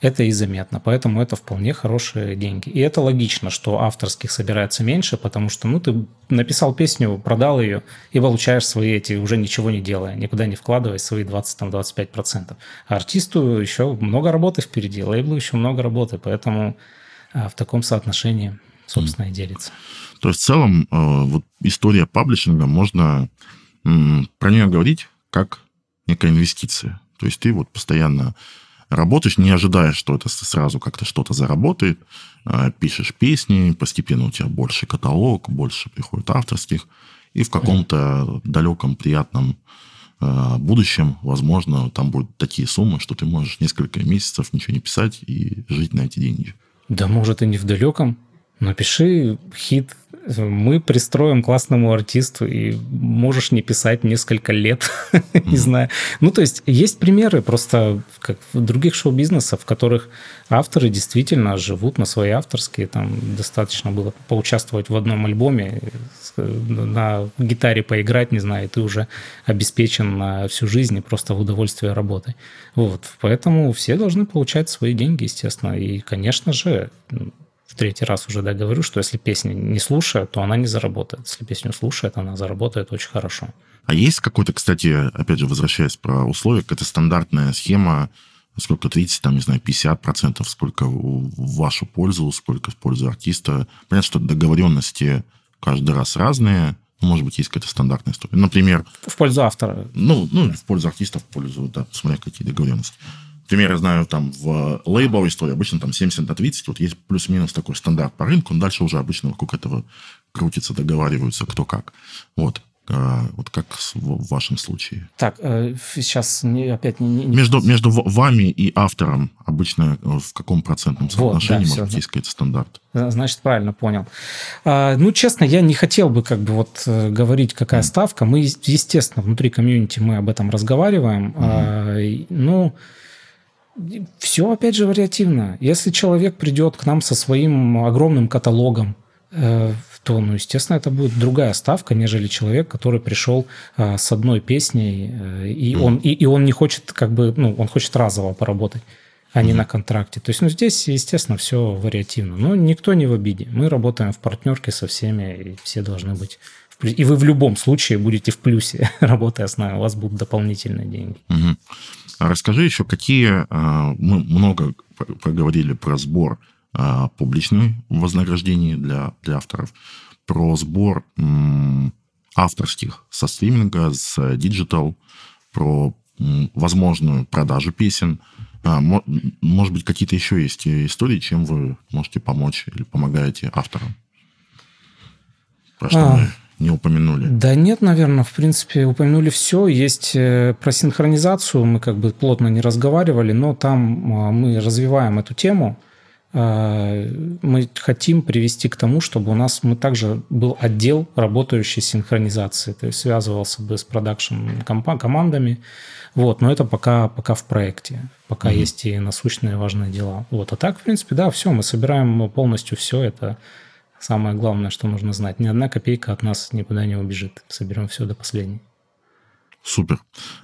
это и заметно. Поэтому это вполне хорошие деньги. И это логично, что авторских собирается меньше, потому что, ну, ты написал песню, продал ее и получаешь свои эти, уже ничего не делая, никуда не вкладывая свои 20-25%. А артисту еще много работы впереди, лейблу еще много работы, поэтому а, в таком соотношении, собственно, и делится. То есть в целом э, вот история паблишинга, можно про нее говорить как некая инвестиция. То есть ты вот постоянно работаешь, не ожидая, что это сразу как-то что-то заработает, э, пишешь песни, постепенно у тебя больше каталог, больше приходит авторских, и в каком-то далеком приятном э, будущем, возможно, там будут такие суммы, что ты можешь несколько месяцев ничего не писать и жить на эти деньги. Да, может, и не в далеком. Напиши хит. Мы пристроим классному артисту, и можешь не писать несколько лет, (laughs) не знаю. Ну, то есть есть примеры просто как в других шоу-бизнесах, в которых авторы действительно живут на свои авторские, там достаточно было поучаствовать в одном альбоме, на гитаре поиграть, не знаю, и ты уже обеспечен на всю жизнь и просто в удовольствие работы. Вот, поэтому все должны получать свои деньги, естественно, и, конечно же, в третий раз уже да, говорю, что если песню не слушает, то она не заработает. Если песню слушает, она заработает очень хорошо. А есть какой-то, кстати, опять же, возвращаясь про условия, какая-то стандартная схема, сколько 30, там, не знаю, 50 процентов, сколько в вашу пользу, сколько в пользу артиста. Понятно, что договоренности каждый раз разные, может быть, есть какая-то стандартная история. Например... В пользу автора. Ну, ну в пользу артиста, в пользу, да, смотря какие договоренности. Например, я знаю, там в лейбловой истории обычно там 70 на 30, вот есть плюс-минус такой стандарт по рынку, но дальше уже обычно вокруг этого крутится, договариваются кто как. Вот. А, вот как в вашем случае? Так, э, сейчас опять не... не... Между, между вами и автором обычно э, в каком процентном соотношении вот, да, может быть стандарт? Значит, правильно понял. А, ну, честно, я не хотел бы как бы вот э, говорить, какая mm. ставка. Мы, естественно, внутри комьюнити мы об этом разговариваем. Mm-hmm. Ну, все, опять же, вариативно. Если человек придет к нам со своим огромным каталогом, то, ну, естественно, это будет другая ставка, нежели человек, который пришел а, с одной песней, э, и, mm. он, и, и он не хочет, как бы, ну, он хочет разово поработать, а mm. не на контракте. То есть, ну, здесь, естественно, все вариативно. Но никто не в обиде. Мы работаем в партнерке со всеми, и все должны быть и вы в любом случае будете в плюсе, (laughs) работая с нами, у вас будут дополнительные деньги. Угу. Расскажи еще, какие... А, мы много поговорили про сбор а, публичных вознаграждений для, для авторов, про сбор авторских со стриминга, с digital, про возможную продажу песен. А, мо, может быть, какие-то еще есть истории, чем вы можете помочь или помогаете авторам? Про что а, мы не упомянули. Да нет, наверное, в принципе, упомянули все. Есть э, про синхронизацию, мы как бы плотно не разговаривали, но там а, мы развиваем эту тему – Э, мы хотим привести к тому, чтобы у нас мы также был отдел работающий синхронизации, то есть связывался бы с продакшн командами. Вот, но это пока, пока в проекте, пока mm-hmm. есть и насущные важные дела. Вот, а так, в принципе, да, все, мы собираем полностью все, это самое главное, что нужно знать. Ни одна копейка от нас никуда не убежит. Соберем все до последней. Супер.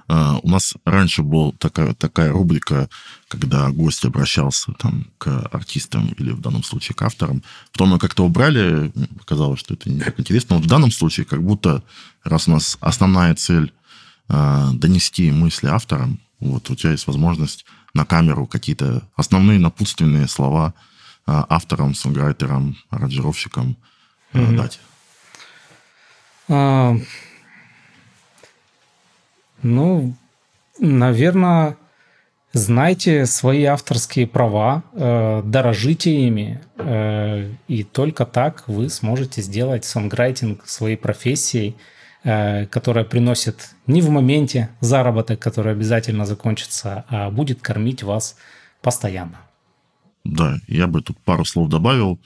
Uh, у нас раньше была такая, такая рубрика, когда гость обращался там, к артистам или в данном случае к авторам. Потом мы как-то убрали, показалось, что это не так интересно. Но в данном случае как будто, раз у нас основная цель uh, донести мысли авторам, вот у тебя есть возможность на камеру какие-то основные напутственные слова авторам, сонграйтерам, аранжировщикам mm-hmm. дать. Uh... Ну, наверное, знайте свои авторские права, э, дорожите ими, э, и только так вы сможете сделать сонграйтинг своей профессией, э, которая приносит не в моменте заработок, который обязательно закончится, а будет кормить вас постоянно. Да, я бы тут пару слов добавил.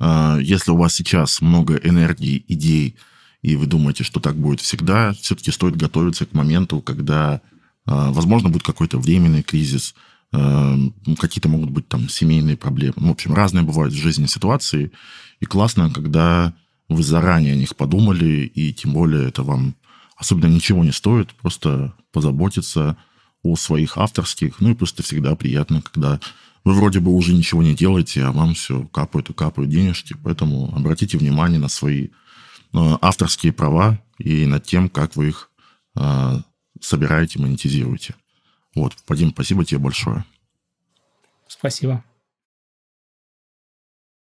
Э, если у вас сейчас много энергии, идей, и вы думаете, что так будет всегда, все-таки стоит готовиться к моменту, когда, а, возможно, будет какой-то временный кризис, а, ну, какие-то могут быть там семейные проблемы. Ну, в общем, разные бывают в жизни ситуации. И классно, когда вы заранее о них подумали, и тем более это вам особенно ничего не стоит, просто позаботиться о своих авторских. Ну и просто всегда приятно, когда вы вроде бы уже ничего не делаете, а вам все капают и капают денежки. Поэтому обратите внимание на свои Э, авторские права и над тем, как вы их э, собираете, монетизируете. Вот, Вадим, спасибо тебе большое. Спасибо.